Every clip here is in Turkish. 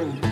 Boom.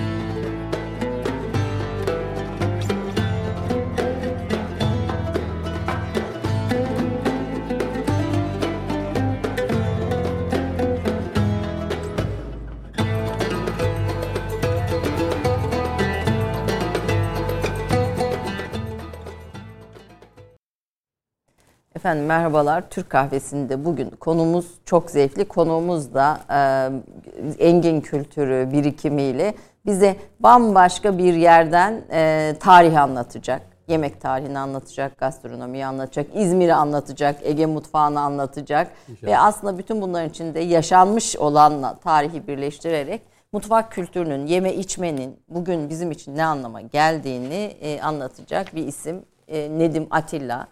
Efendim merhabalar. Türk Kahvesi'nde bugün konumuz çok zevkli. Konuğumuz da e, engin kültürü birikimiyle bize bambaşka bir yerden e, tarih anlatacak. Yemek tarihini anlatacak, gastronomiyi anlatacak, İzmir'i anlatacak, Ege mutfağını anlatacak. İnşallah. Ve aslında bütün bunların içinde yaşanmış olanla tarihi birleştirerek mutfak kültürünün, yeme içmenin bugün bizim için ne anlama geldiğini e, anlatacak bir isim e, Nedim Atilla.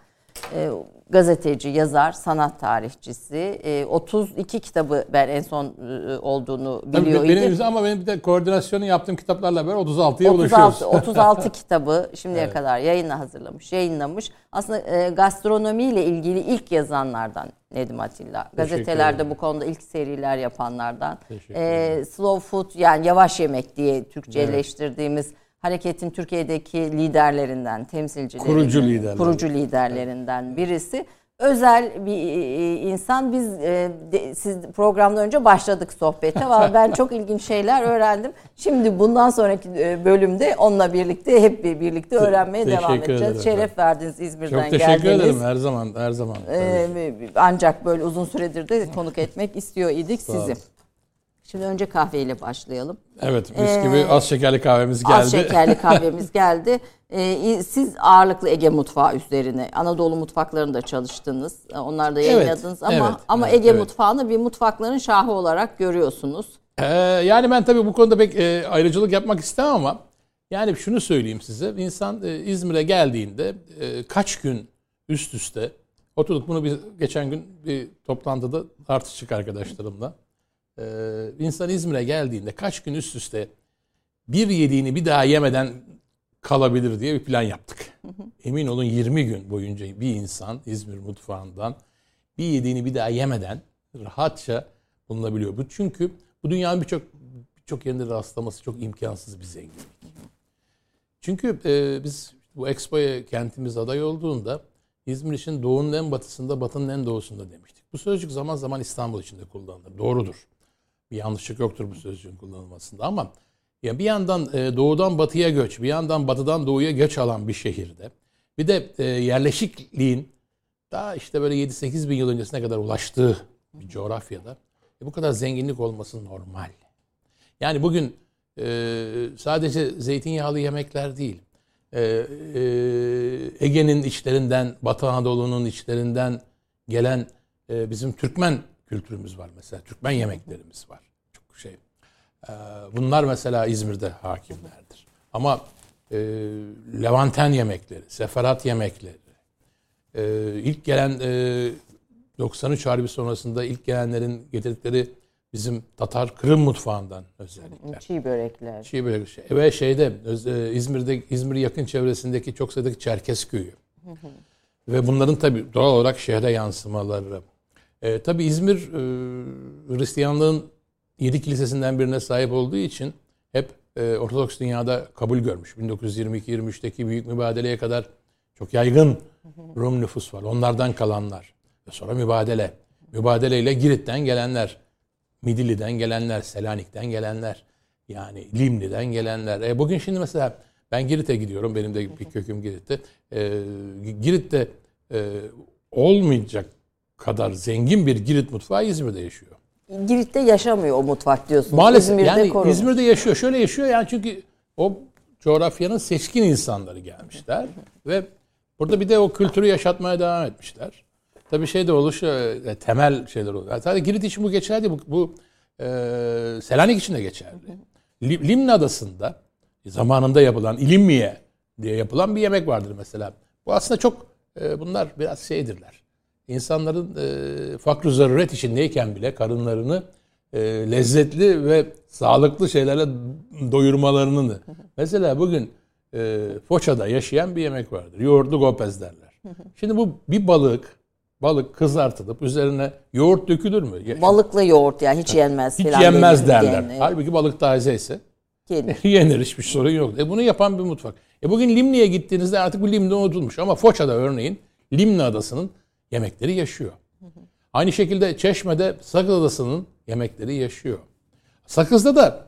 E, gazeteci, yazar, sanat tarihçisi. E, 32 kitabı ben en son e, olduğunu biliyor Tabii benim ama benim bir de koordinasyonu yaptığım kitaplarla beraber 36'ya 36, ulaşıyoruz. 36 kitabı şimdiye evet. kadar yayına hazırlamış, yayınlamış. Aslında e, gastronomiyle ilgili ilk yazanlardan Nedim Atilla. Gazetelerde bu konuda ilk seriler yapanlardan. E, slow food yani yavaş yemek diye Türkçeleştirdiğimiz evet hareketin Türkiye'deki liderlerinden, temsilcilerinden, kurucu liderler. kurucu liderlerinden birisi. Özel bir e, e, insan. Biz e, siz programdan önce başladık sohbete. ben çok ilginç şeyler öğrendim. Şimdi bundan sonraki bölümde onunla birlikte hep birlikte öğrenmeye teşekkür devam edeceğiz. Ederim. Şeref verdiniz İzmir'den geldiniz. Çok teşekkür geldiniz. ederim her zaman her zaman. Ee, ancak böyle uzun süredir de konuk etmek istiyor idik sizi. Şimdi önce kahveyle başlayalım. Evet mis gibi ee, az şekerli kahvemiz geldi. Az şekerli kahvemiz geldi. Ee, siz ağırlıklı Ege mutfağı üzerine Anadolu mutfaklarında çalıştınız. Onlar da yayınladınız evet, ama evet, ama Ege evet. mutfağını bir mutfakların şahı olarak görüyorsunuz. Ee, yani ben tabii bu konuda pek e, ayrıcılık yapmak istemem ama yani şunu söyleyeyim size. İnsan e, İzmir'e geldiğinde e, kaç gün üst üste oturduk bunu bir geçen gün bir toplantıda tartıştık arkadaşlarımla e, insan İzmir'e geldiğinde kaç gün üst üste bir yediğini bir daha yemeden kalabilir diye bir plan yaptık. Emin olun 20 gün boyunca bir insan İzmir mutfağından bir yediğini bir daha yemeden rahatça bulunabiliyor. Bu çünkü bu dünyanın birçok birçok yerinde rastlaması çok imkansız bir zenginlik. Çünkü e, biz bu Expo'ya kentimiz aday olduğunda İzmir için doğunun en batısında, batının en doğusunda demiştik. Bu sözcük zaman zaman İstanbul için de kullanılır. Doğrudur. Bir yanlışlık yoktur bu sözcüğün kullanılmasında ama ya bir yandan e, doğudan batıya göç, bir yandan batıdan doğuya göç alan bir şehirde bir de e, yerleşikliğin daha işte böyle 7-8 bin yıl öncesine kadar ulaştığı bir coğrafyada e, bu kadar zenginlik olması normal. Yani bugün sadece zeytinyağlı yemekler değil, Ege'nin içlerinden, Batı Anadolu'nun içlerinden gelen bizim Türkmen kültürümüz var mesela. Türkmen yemeklerimiz var. Çok şey. Ee, bunlar mesela İzmir'de hakimlerdir. Ama e, Levanten yemekleri, Seferat yemekleri, e, ilk gelen e, 93 Harbi sonrasında ilk gelenlerin getirdikleri bizim Tatar Kırım mutfağından özellikle. Çiğ börekler. Çiğ börekler. Ve şeyde e, İzmir'de İzmir yakın çevresindeki çok sayıdaki Çerkes köyü. Ve bunların tabii doğal olarak şehre yansımaları. E, tabii İzmir e, Hristiyanlığın yedi kilisesinden birine sahip olduğu için hep e, Ortodoks dünyada kabul görmüş. 1922-23'teki büyük mübadeleye kadar çok yaygın Rum nüfus var. Onlardan kalanlar. Ve sonra mübadele. Mübadeleyle Girit'ten gelenler, Midilli'den gelenler, Selanik'ten gelenler, yani Limni'den gelenler. E, bugün şimdi mesela ben Girit'e gidiyorum. Benim de bir köküm Girit'te. E, Girit'te e, olmayacak kadar zengin bir Girit mutfağı İzmir'de yaşıyor. Girit'te yaşamıyor o mutfak diyorsunuz. Maalesef İzmir'de yani korunmuş. İzmir'de yaşıyor. Şöyle yaşıyor yani çünkü o coğrafyanın seçkin insanları gelmişler ve burada bir de o kültürü yaşatmaya devam etmişler. Tabii şey de oluşuyor, temel şeyler oluyor. Sadece Girit için bu geçerli, bu, bu e, Selanik için de geçerli. Limni Adası'nda zamanında yapılan İlimmiye diye yapılan bir yemek vardır mesela. Bu aslında çok e, bunlar biraz şeydirler insanların e, fakr zaruret içindeyken bile karınlarını e, lezzetli ve sağlıklı şeylerle doyurmalarını. Mesela bugün e, Foça'da yaşayan bir yemek vardır. Yoğurtlu gopez derler. Şimdi bu bir balık, balık kızartılıp üzerine yoğurt dökülür mü? Balıklı yoğurt yani hiç yenmez. Hiç yenmez derler. Yani. Halbuki balık taze ise Yenir. Yenir hiçbir sorun yok. E bunu yapan bir mutfak. E bugün Limni'ye gittiğinizde artık bu Limni unutulmuş. Ama Foça'da örneğin Limni Adası'nın yemekleri yaşıyor. Aynı şekilde Çeşme'de Sakız Adası'nın yemekleri yaşıyor. Sakız'da da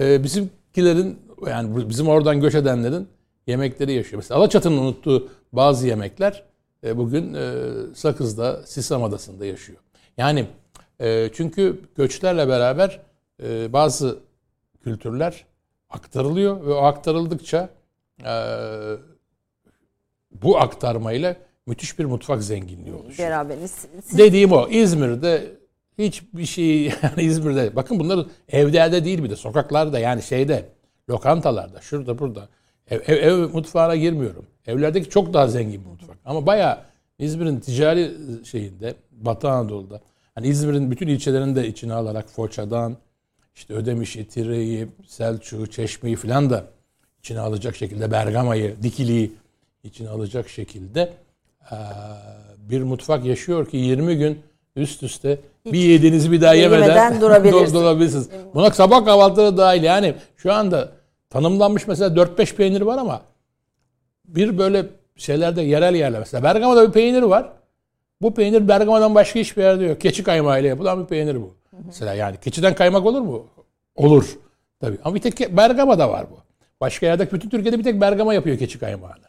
e, bizimkilerin yani bizim oradan göç edenlerin yemekleri yaşıyor. Mesela Alaçatı'nın unuttuğu bazı yemekler e, bugün e, Sakız'da, Sisam Adası'nda yaşıyor. Yani e, çünkü göçlerle beraber e, bazı kültürler aktarılıyor ve o aktarıldıkça e, bu aktarmayla müthiş bir mutfak zenginliği oluşuyor. Beraberiniz. Siz- Dediğim o. İzmir'de hiçbir şey yani İzmir'de bakın bunlar evlerde değil bir de sokaklarda yani şeyde lokantalarda şurada burada ev, ev, ev mutfağına girmiyorum. Evlerdeki çok daha zengin bir mutfak. Ama bayağı İzmir'in ticari şeyinde Batı Anadolu'da hani İzmir'in bütün ilçelerini de içine alarak Foça'dan işte Ödemiş'i, Tire'yi, Selçuk'u, Çeşme'yi falan da içine alacak şekilde Bergama'yı, Dikili'yi içine alacak şekilde bir mutfak yaşıyor ki 20 gün üst üste bir yediğinizi bir daha yemeden, yemeden durabilirsiniz. durabilirsiniz. Buna sabah kahvaltıları dahil yani şu anda tanımlanmış mesela 4-5 peynir var ama bir böyle şeylerde yerel yerler mesela Bergama'da bir peynir var. Bu peynir Bergama'dan başka hiçbir yerde yok. Keçi kaymağıyla yapılan bir peynir bu. Mesela yani keçiden kaymak olur mu? Olur. Tabii. Ama bir tek Bergama'da var bu. Başka yerde bütün Türkiye'de bir tek Bergama yapıyor keçi kaymağını.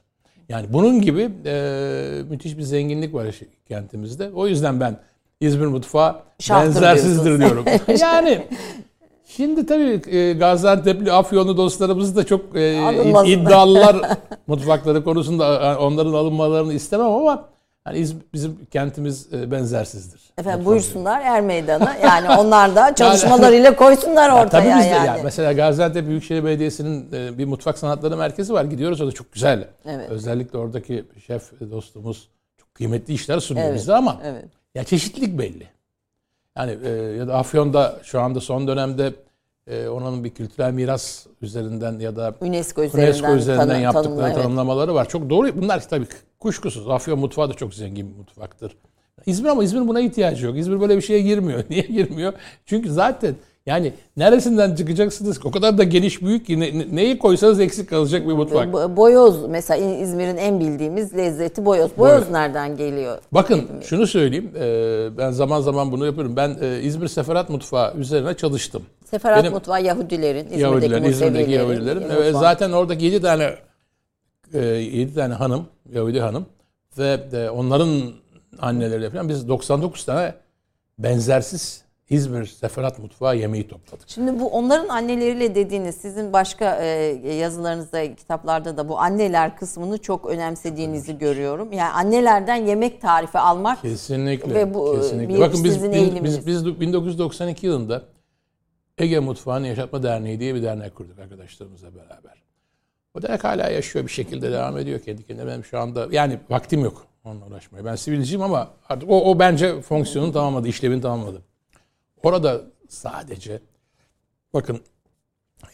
Yani bunun gibi e, müthiş bir zenginlik var kentimizde. O yüzden ben İzmir mutfağı Şahtır benzersizdir diyorum. yani şimdi tabii e, Gaziantep'li Afyonlu dostlarımız da çok e, iddialılar mutfakları konusunda onların alınmalarını istemem ama hani İz- bizim kentimiz e, benzersizdir. Efendim buyursunlar Er Meydanı. Yani onlar da çalışmalarıyla koysunlar Ya ortaya tabii biz de yani. yani mesela Gaziantep Büyükşehir Belediyesi'nin e, bir mutfak sanatları merkezi var. Gidiyoruz o da çok güzel. Evet. Özellikle oradaki şef dostumuz çok kıymetli işler sunuyor Evet, bize ama evet. ya çeşitlilik belli. Yani e, ya da Afyon'da şu anda son dönemde e, onun bir kültürel miras üzerinden ya da UNESCO üzerinden, UNESCO üzerinden tanı- yaptıkları tanımla, evet. tanımlamaları var. Çok doğru. Bunlar tabii kuşkusuz. Afyon mutfağı da çok zengin bir mutfaktır. İzmir ama İzmir buna ihtiyacı yok. İzmir böyle bir şeye girmiyor. Niye girmiyor? Çünkü zaten yani neresinden çıkacaksınız? O kadar da geniş büyük ki ne- ne- neyi koysanız eksik kalacak bir mutfak. Bo- Boyoz mesela İzmir'in en bildiğimiz lezzeti boyoz. Boyoz nereden geliyor? Bakın şunu söyleyeyim. e, Ben zaman zaman bunu yapıyorum. Ben e, İzmir Seferat Mutfağı üzerine çalıştım. Seferat Benim- mutfağı Yahudilerin, İzmir'deki Yahudilerin, İzmir'deki Yahudilerin. mutfağı. Evet, zaten oradaki 7 tane 7 tane hanım, Yahudi hanım ve de onların anneleriyle falan biz 99 tane benzersiz İzmir Seferat Mutfağı yemeği topladık. Şimdi bu onların anneleriyle dediğiniz sizin başka e, yazılarınızda, kitaplarda da bu anneler kısmını çok önemsediğinizi görüyorum. Yani annelerden yemek tarifi almak Kesinlikle. Ve bu, e, kesinlikle. bir Bakın biz, sizin biz, biz, biz 1992 yılında Ege Mutfağı'nı Yaşatma Derneği diye bir dernek kurduk arkadaşlarımızla beraber. O dernek hala yaşıyor bir şekilde devam ediyor kendi kendine. Benim şu anda yani vaktim yok onunla uğraşmaya. Ben sivilciyim ama artık o, o bence fonksiyonunu tamamladı, işlevini tamamladı. Orada sadece bakın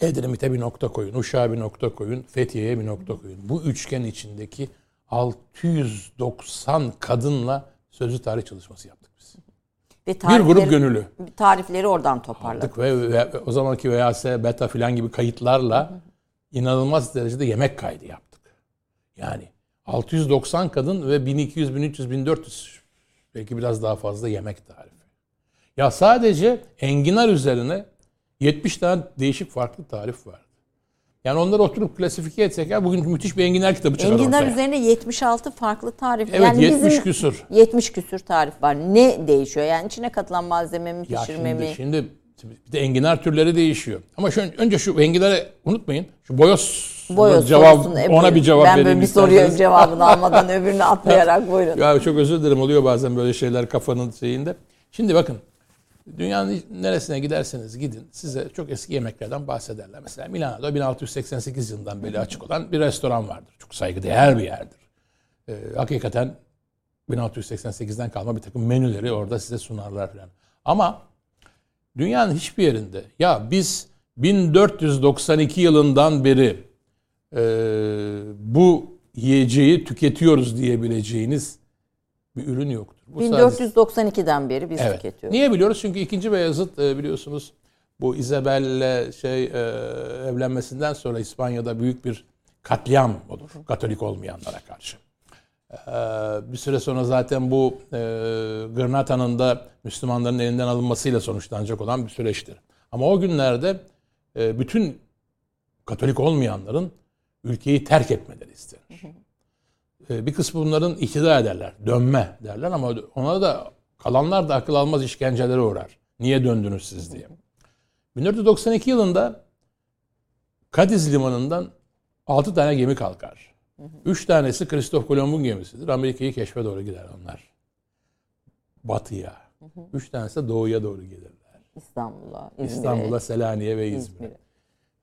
Edremit'e bir nokta koyun, Uşak'a bir nokta koyun, Fethiye'ye bir nokta koyun. Bu üçgen içindeki 690 kadınla sözlü tarih çalışması yaptık biz. ve Bir grup gönüllü. tarifleri oradan toparladık. Aldık ve, ve o zamanki VHS, beta filan gibi kayıtlarla inanılmaz derecede yemek kaydı yaptık. Yani 690 kadın ve 1200, 1300, 1400 belki biraz daha fazla yemek tarifi. Ya sadece enginar üzerine 70 tane değişik farklı tarif vardı. Yani onları oturup klasifike etsek ya bugün müthiş bir enginar kitabı çıkar Enginar ortaya. üzerine 76 farklı tarif. Evet yani 70 bizim küsur. 70 küsür tarif var. Ne değişiyor? Yani içine katılan malzeme mi, Ya pişirme mi? şimdi, şimdi bir de enginar türleri değişiyor. Ama şu, önce şu enginarı unutmayın. Şu boyoz, Boyoz cevap e, ona bir cevap Ben vereyim böyle bir soruyu cevabını almadan öbürünü atlayarak buyurun. Ya çok özür dilerim oluyor bazen böyle şeyler kafanın şeyinde. Şimdi bakın dünyanın neresine giderseniz gidin size çok eski yemeklerden bahsederler. Mesela Milano'da 1688 yılından beri açık olan bir restoran vardır. Çok saygıdeğer bir yerdir. Ee, hakikaten 1688'den kalma bir takım menüleri orada size sunarlar falan. Ama dünyanın hiçbir yerinde ya biz 1492 yılından beri e, bu yiyeceği tüketiyoruz diyebileceğiniz bir ürün yoktur. Bu sadece- 1492'den beri biz Evet. tüketiyoruz. Niye biliyoruz? Çünkü 2. Beyazıt e, biliyorsunuz bu Isabel'le şey e, evlenmesinden sonra İspanya'da büyük bir katliam olur Katolik olmayanlara karşı. E, bir süre sonra zaten bu e, Granata'nın da Müslümanların elinden alınmasıyla sonuçlanacak olan bir süreçtir. Ama o günlerde e, bütün Katolik olmayanların ülkeyi terk etmeleri istenir. E, bir kısmı bunların iktidar ederler, dönme derler ama ona da kalanlar da akıl almaz işkencelere uğrar. Niye döndünüz siz diye. 1492 yılında Kadiz limanından 6 tane gemi kalkar. 3 tanesi Kristof Kolomb'un gemisidir. Amerika'yı keşfe doğru gider onlar. Batıya. 3 tanesi de doğuya doğru gelirler. İstanbul'a, İzmir'e. İstanbul'a, Selanik'e ve İzmir'e. İzmir.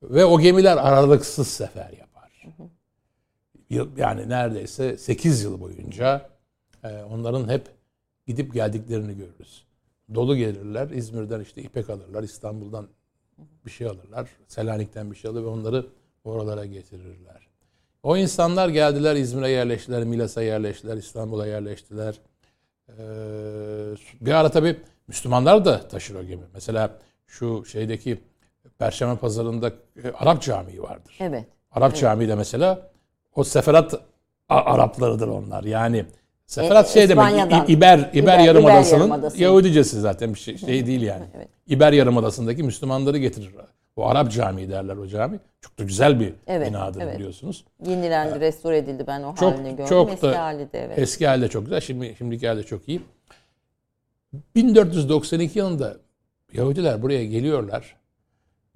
Ve o gemiler aralıksız sefer yapar. Yani neredeyse 8 yıl boyunca e, onların hep gidip geldiklerini görürüz. Dolu gelirler. İzmir'den işte ipek alırlar. İstanbul'dan bir şey alırlar. Selanik'ten bir şey alır ve onları oralara getirirler. O insanlar geldiler İzmir'e yerleştiler, Milas'a yerleştiler, İstanbul'a yerleştiler. Ee, bir ara tabii Müslümanlar da taşır o gemi. Mesela şu şeydeki Perşembe Pazarı'nda e, Arap Camii vardır. Evet. Arap evet. Camii de mesela o seferat Araplarıdır onlar. Yani Seferat e, şey demek İber, İber, İber Yarımadası'nın Yarımadası. Yahudicesi zaten bir şey, şey değil yani. evet. İber Yarımadası'ndaki Müslümanları getirir. O Arap Camii derler o cami. Çok da güzel bir evet, binadır evet. biliyorsunuz. Yenilendi, ee, restore edildi ben o çok, halini gördüm. Çok eski da, halde evet. Eski halde çok güzel. Şimdi şimdiki halde çok iyi. 1492 yılında Yahudiler buraya geliyorlar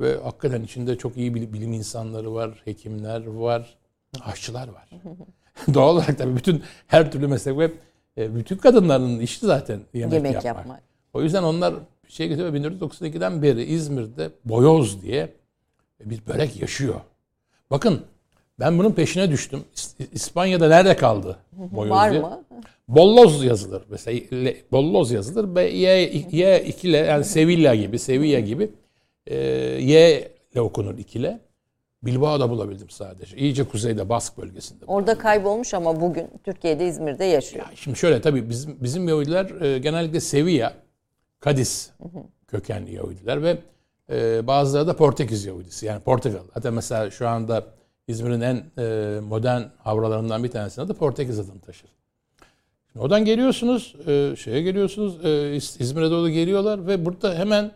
ve hakikaten içinde çok iyi bilim insanları var, hekimler var, aşçılar var. Doğal olarak tabii bütün her türlü meslek ve e, bütün kadınların işi zaten yemek, yemek yapmak. yapmak. O yüzden onlar şey getiriyor. 1992'den beri İzmir'de boyoz diye bir börek yaşıyor. Bakın ben bunun peşine düştüm. İspanya'da nerede kaldı boyoz Var diye? mı? Bolloz yazılır. Mesela bolloz yazılır. B, y, y ikile yani Sevilla gibi, Sevilla gibi e, y ile okunur ikile. Bilbao'da bulabildim sadece. İyice kuzeyde Bask bölgesinde. Orada kaybolmuş ama bugün Türkiye'de İzmir'de yaşıyor. Ya şimdi şöyle tabii bizim bizim Yahudiler e, genellikle Sevilla, Kadiz kökenli Yahudiler ve e, bazıları da Portekiz Yahudisi yani Portekal. Hatta mesela şu anda İzmir'in en e, modern havralarından bir tanesinde de Portekiz adını taşır. Şimdi oradan geliyorsunuz, e, şeye geliyorsunuz, e, İzmir'e doğru geliyorlar ve burada hemen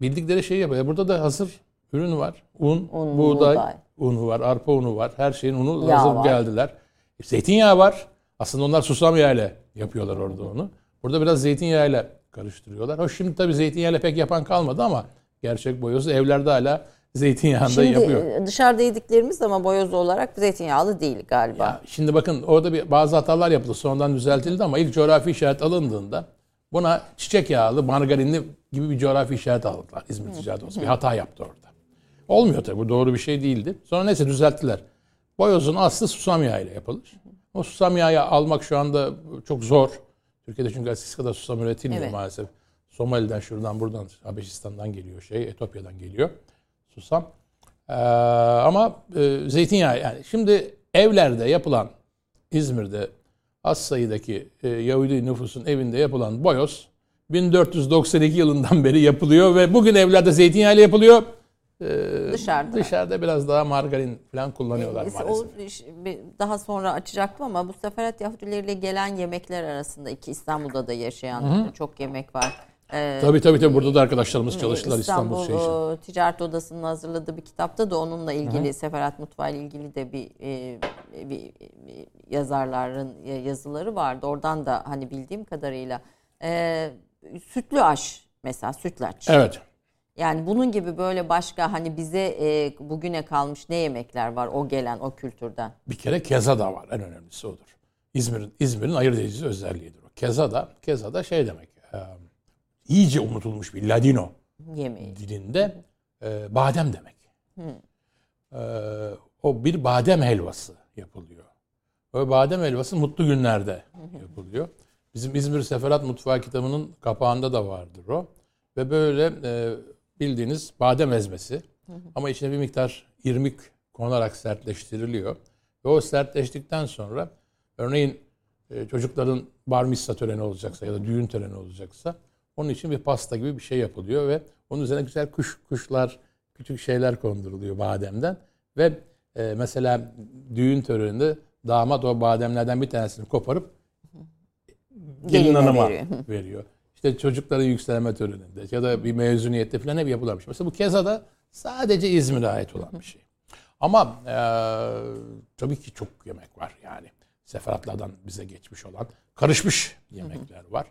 bildikleri şeyi yapıyor. Burada da hazır ürün var. Un, un buğday, buğday, unu var, arpa unu var. Her şeyin unu Yağ hazır var. geldiler. E, zeytinyağı var. Aslında onlar susam yağıyla yapıyorlar orada onu. Burada biraz zeytinyağıyla karıştırıyorlar. O şimdi tabii zeytinyağıyla pek yapan kalmadı ama gerçek boyozu evlerde hala zeytinyağında şimdi, yapıyor. E, dışarıda yediklerimiz ama boyoz olarak zeytinyağlı değil galiba. Ya şimdi bakın orada bir bazı hatalar yapıldı. Sonradan düzeltildi ama ilk coğrafi işaret alındığında buna çiçek yağlı, margarinli gibi bir coğrafi işaret aldılar İzmir Ticaret Odası. Bir hata yaptı orada. Olmuyor tabii. Bu doğru bir şey değildi. Sonra neyse düzelttiler. Boyozun aslı susam yağı ile yapılır. O susam yağı almak şu anda çok zor. Türkiye'de çünkü eskisi kadar susam üretilmiyor evet. maalesef. Somali'den şuradan buradan Habeşistan'dan geliyor şey, Etiyopya'dan geliyor susam. Ee, ama e, zeytinyağı yani şimdi evlerde yapılan İzmir'de az sayıdaki e, Yahudi nüfusun evinde yapılan boyoz 1492 yılından beri yapılıyor ve bugün evlerde zeytinyağı ile yapılıyor. Ee, dışarıda. Dışarıda biraz daha margarin falan kullanıyorlar ee, maalesef. O, daha sonra açacaktım ama bu seferat Yahudileriyle gelen yemekler arasında iki İstanbul'da da yaşayan Hı-hı. çok yemek var. Ee, tabii tabii tabii burada da arkadaşlarımız çalıştılar İstanbul, İstanbul şey Ticaret Odası'nın hazırladığı bir kitapta da onunla ilgili Hı-hı. Seferat Mutfağı ile ilgili de bir, e, bir, bir yazarların yazıları vardı. Oradan da hani bildiğim kadarıyla e, sütlü aş mesela sütlaç. Evet. Yani bunun gibi böyle başka hani bize e, bugüne kalmış ne yemekler var o gelen o kültürden? Bir kere keza da var en önemlisi odur. İzmir'in İzmir'in ayırt edici özelliğidir o. Keza da keza da şey demek. E, iyice unutulmuş bir Ladino Yemeği. dilinde e, badem demek. E, o bir badem helvası yapılıyor. O badem helvası mutlu günlerde yapılıyor. Bizim İzmir Seferat Mutfağı kitabının kapağında da vardır o. Ve böyle e, bildiğiniz badem ezmesi. Hı hı. Ama içine bir miktar irmik konarak sertleştiriliyor. Ve o sertleştikten sonra örneğin e, çocukların bar mitzvah töreni olacaksa ya da düğün töreni olacaksa onun için bir pasta gibi bir şey yapılıyor ve Onun üzerine güzel kuş kuşlar, küçük şeyler konduruluyor bademden ve e, mesela düğün töreninde damat o bademlerden bir tanesini koparıp gelin hanıma veriyor. veriyor. İşte çocukların yükselme töreninde ya da bir mezuniyette falan hep yapılan bir şey. Mesela bu Keza'da sadece İzmir'e ait olan bir şey. Ama e, tabii ki çok yemek var yani. Seferatlardan bize geçmiş olan karışmış yemekler var.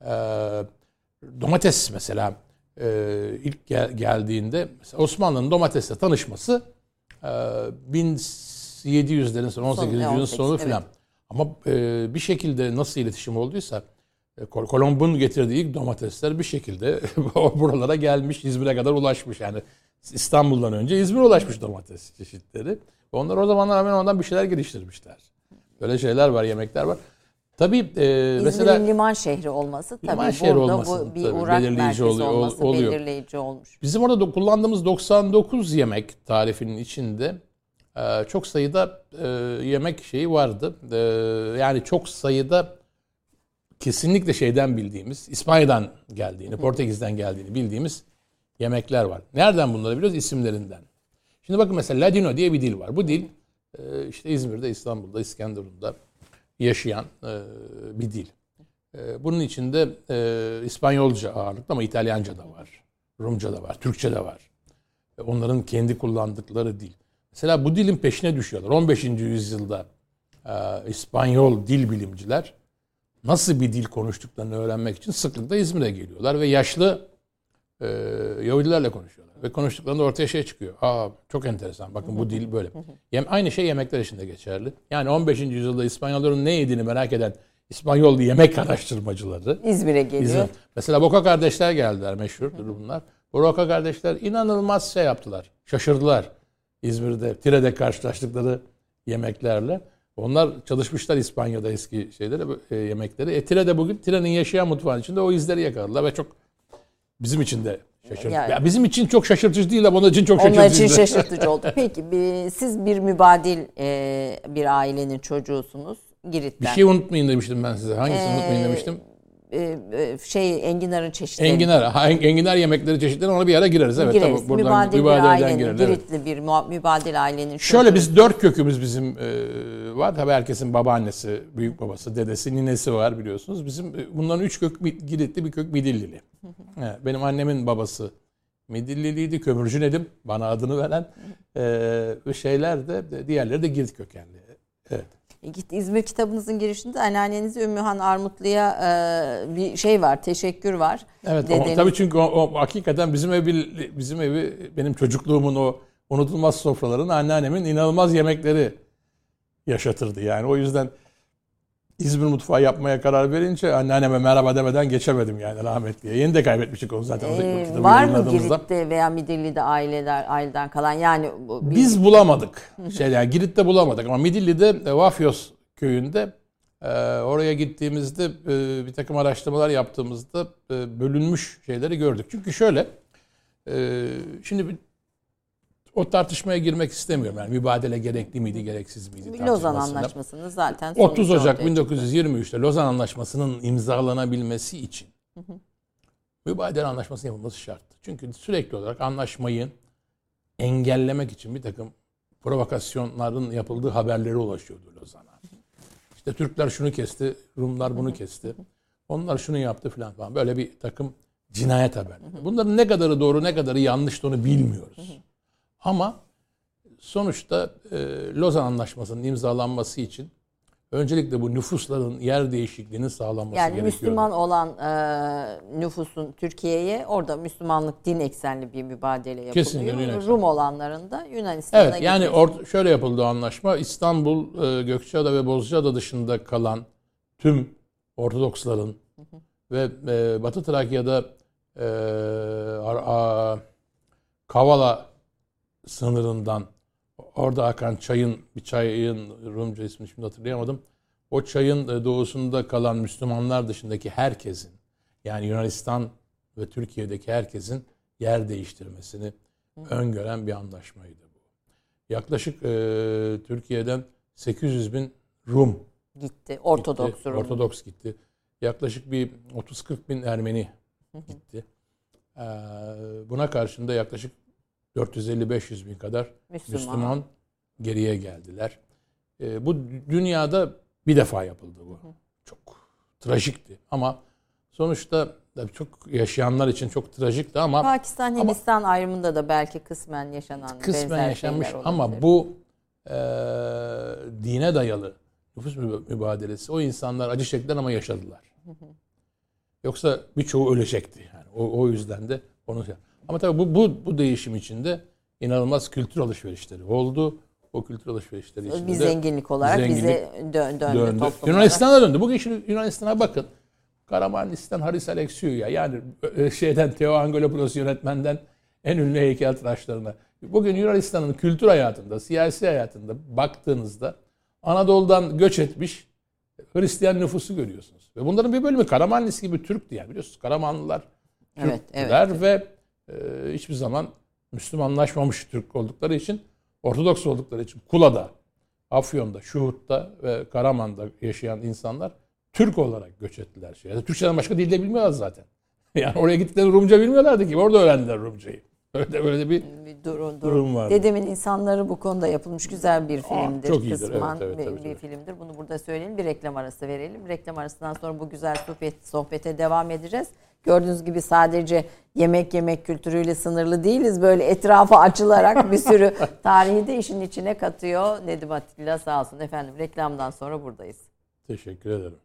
E, domates mesela e, ilk gel- geldiğinde Osmanlı'nın domatesle tanışması e, 1700'lerin sonu 18. yüzyılın 18, sonu evet. filan. Ama e, bir şekilde nasıl iletişim olduysa Kolomb'un getirdiği ilk domatesler bir şekilde buralara gelmiş, İzmir'e kadar ulaşmış. Yani İstanbul'dan önce İzmir'e ulaşmış domates çeşitleri. Onlar o zamanlar hemen ondan bir şeyler geliştirmişler. Böyle şeyler var, yemekler var. Tabii e, İzmir'in mesela liman şehri olması tabii Liman şehri burada olması bu bir tabii uğrak belirleyici merkezi oluyor- ol- olması oluyor. belirleyici olmuş. Bizim orada da kullandığımız 99 yemek tarifinin içinde e, çok sayıda e, yemek şeyi vardı. E, yani çok sayıda kesinlikle şeyden bildiğimiz, İspanya'dan geldiğini, Portekiz'den geldiğini bildiğimiz yemekler var. Nereden bunları biliyoruz? İsimlerinden. Şimdi bakın mesela Ladino diye bir dil var. Bu dil e, işte İzmir'de, İstanbul'da, İskenderun'da yaşayan e, bir dil. E, Bunun içinde İspanyolca ağırlıklı ama İtalyanca da var. Rumca da var, Türkçe de var. Onların kendi kullandıkları dil. Mesela bu dilin peşine düşüyorlar. 15. yüzyılda İspanyol dil bilimciler nasıl bir dil konuştuklarını öğrenmek için sıklıkla İzmir'e geliyorlar ve yaşlı e, Yahudilerle konuşuyorlar. Ve konuştuklarında ortaya şey çıkıyor. Aa çok enteresan. Bakın bu dil böyle. Yem, aynı şey yemekler için de geçerli. Yani 15. yüzyılda İspanyolların ne yediğini merak eden İspanyol yemek araştırmacıları İzmir'e geliyor. İzmir. Mesela Boka kardeşler geldiler meşhurdur bunlar. Bu Boka kardeşler inanılmaz şey yaptılar. Şaşırdılar. İzmir'de, Tire'de karşılaştıkları yemeklerle. Onlar çalışmışlar İspanya'da eski şeyleri, e, yemekleri. E, Tire'de bugün Tire'nin yaşayan mutfağın içinde o izleri yakaladılar ve çok bizim için de şaşırtıcı. Yani. Ya bizim için çok şaşırtıcı değil ama onun için çok Onlar şaşırtıcı. için şaşırtıcı oldu. Peki bir, siz bir mübadil e, bir ailenin çocuğusunuz. Girit'ten. Bir şey unutmayın demiştim ben size. Hangisini Ee, unutmayın demiştim? E, e, şey enginarın çeşitleri. Enginar. Ha, enginar yemekleri çeşitleri ona bir ara gireriz. Evet gireriz. tabii buradan mübadil bir mübadeleden evet. Giritli bir mübadil ailenin Şöyle çocuğu. biz dört kökümüz bizim e, var. Tabii herkesin babaannesi, büyük babası, dedesi, ninesi var biliyorsunuz. Bizim e, bunların üç kök Giritli bir kök Midillili. Evet, benim annemin babası Midilliliydi. Kömürcü Nedim bana adını veren. E, şeyler de de diğerleri de Girit kökenli. Evet. E, Git İzmir kitabınızın girişinde anneanneniz Ümmühan Armutlu'ya e, bir şey var, teşekkür var. Evet o, Dedeniz- tabii çünkü o, o hakikaten bizim evi bizim evi benim çocukluğumun o unutulmaz sofraların anneannemin inanılmaz yemekleri yaşatırdı yani. O yüzden İzmir mutfağı yapmaya karar verince anneanneme merhaba demeden geçemedim yani rahmetliye. Yeni de kaybetmiştik onu zaten. o E, kitabı var mı. Girit'te veya Midilli'de aileler aileden kalan yani bir- Biz bulamadık. Şey yani Girit'te bulamadık ama Midilli'de e, Vafyos köyünde e, oraya gittiğimizde e, bir takım araştırmalar yaptığımızda e, bölünmüş şeyleri gördük. Çünkü şöyle e, şimdi bir- o tartışmaya girmek istemiyorum. Yani mübadele gerekli miydi, gereksiz miydi Lozan tartışmasında. Anlaşması'nı zaten 30 sonucu Ocak ortaya çıktı. 1923'te Lozan Anlaşması'nın imzalanabilmesi için mübadele anlaşması yapılması şarttı. Çünkü sürekli olarak anlaşmayı engellemek için bir takım provokasyonların yapıldığı haberleri ulaşıyordu Lozan'a. İşte Türkler şunu kesti, Rumlar bunu kesti. Onlar şunu yaptı falan falan. Böyle bir takım cinayet haberleri. Bunların ne kadarı doğru ne kadarı yanlış onu bilmiyoruz. Ama sonuçta e, Lozan Anlaşması'nın imzalanması için öncelikle bu nüfusların yer değişikliğinin sağlanması Yani gerekiyordu. Müslüman olan e, nüfusun Türkiye'ye orada Müslümanlık din eksenli bir mübadele yapılıyor. Kesinlikle. Rum olanların da Yunanistan'a Evet yani or- şöyle yapıldı anlaşma. İstanbul, e, Gökçeada ve Bozcaada dışında kalan tüm Ortodoksların ve e, Batı Trakya'da e, Ar- a- Kavala sınırından orada akan çayın bir çayın Rumca ismini şimdi hatırlayamadım. O çayın e, doğusunda kalan Müslümanlar dışındaki herkesin yani Yunanistan ve Türkiye'deki herkesin yer değiştirmesini öngören bir anlaşmaydı bu. Yaklaşık e, Türkiye'den 800 bin Rum gitti. Ortodoks gitti, Rum. Ortodoks gitti. Yaklaşık bir 30-40 bin Ermeni gitti. Ee, buna karşında yaklaşık 450-500 bin kadar Müslüman. Müslüman, geriye geldiler. Ee, bu dünyada bir defa yapıldı bu. Çok trajikti ama sonuçta tabii çok yaşayanlar için çok trajikti ama Pakistan Hindistan ayrımında da belki kısmen yaşanan kısmen yaşanmış ama bu e, dine dayalı nüfus müba- mübadelesi o insanlar acı çektiler ama yaşadılar. Yoksa birçoğu ölecekti yani. O, o yüzden de onu ama tabii bu bu bu değişim içinde inanılmaz kültür alışverişleri oldu. O kültür alışverişleri içinde bir zenginlik olarak zenginlik bize dö- döndü, döndü. Yunanistan'a döndü. Bugün şimdi Yunanistan'a bakın. Karamanlis'ten Haris Alexiou'ya yani e, şeyden Theo Angelopoulos yönetmenden en ünlü heykeltıraşlarına. Bugün Yunanistan'ın kültür hayatında, siyasi hayatında baktığınızda Anadolu'dan göç etmiş Hristiyan nüfusu görüyorsunuz. Ve bunların bir bölümü Karamanlis gibi Türk'tü yani biliyorsunuz. Karamanlılar Evet, Türkler evet. ve e, hiçbir zaman Müslümanlaşmamış Türk oldukları için, Ortodoks oldukları için Kula'da, Afyon'da, Şuhut'ta ve Karaman'da yaşayan insanlar Türk olarak göç ettiler. Yani Türkçeden başka dilde bilmiyorlar zaten. Yani oraya gittikleri Rumca bilmiyorlardı ki. Orada öğrendiler Rumcayı. Öyle de böyle bir bir durum, Durum var. Dedemin insanları bu konuda yapılmış güzel bir filmdir. çok iyidir, Kısmen evet, evet, bir, tabii, bir filmdir. Bunu burada söyleyelim. Bir reklam arası verelim. Reklam arasından sonra bu güzel sohbet, sohbete devam edeceğiz. Gördüğünüz gibi sadece yemek yemek kültürüyle sınırlı değiliz. Böyle etrafa açılarak bir sürü tarihi de işin içine katıyor. Nedim Atilla sağ olsun. Efendim reklamdan sonra buradayız. teşekkür ederim.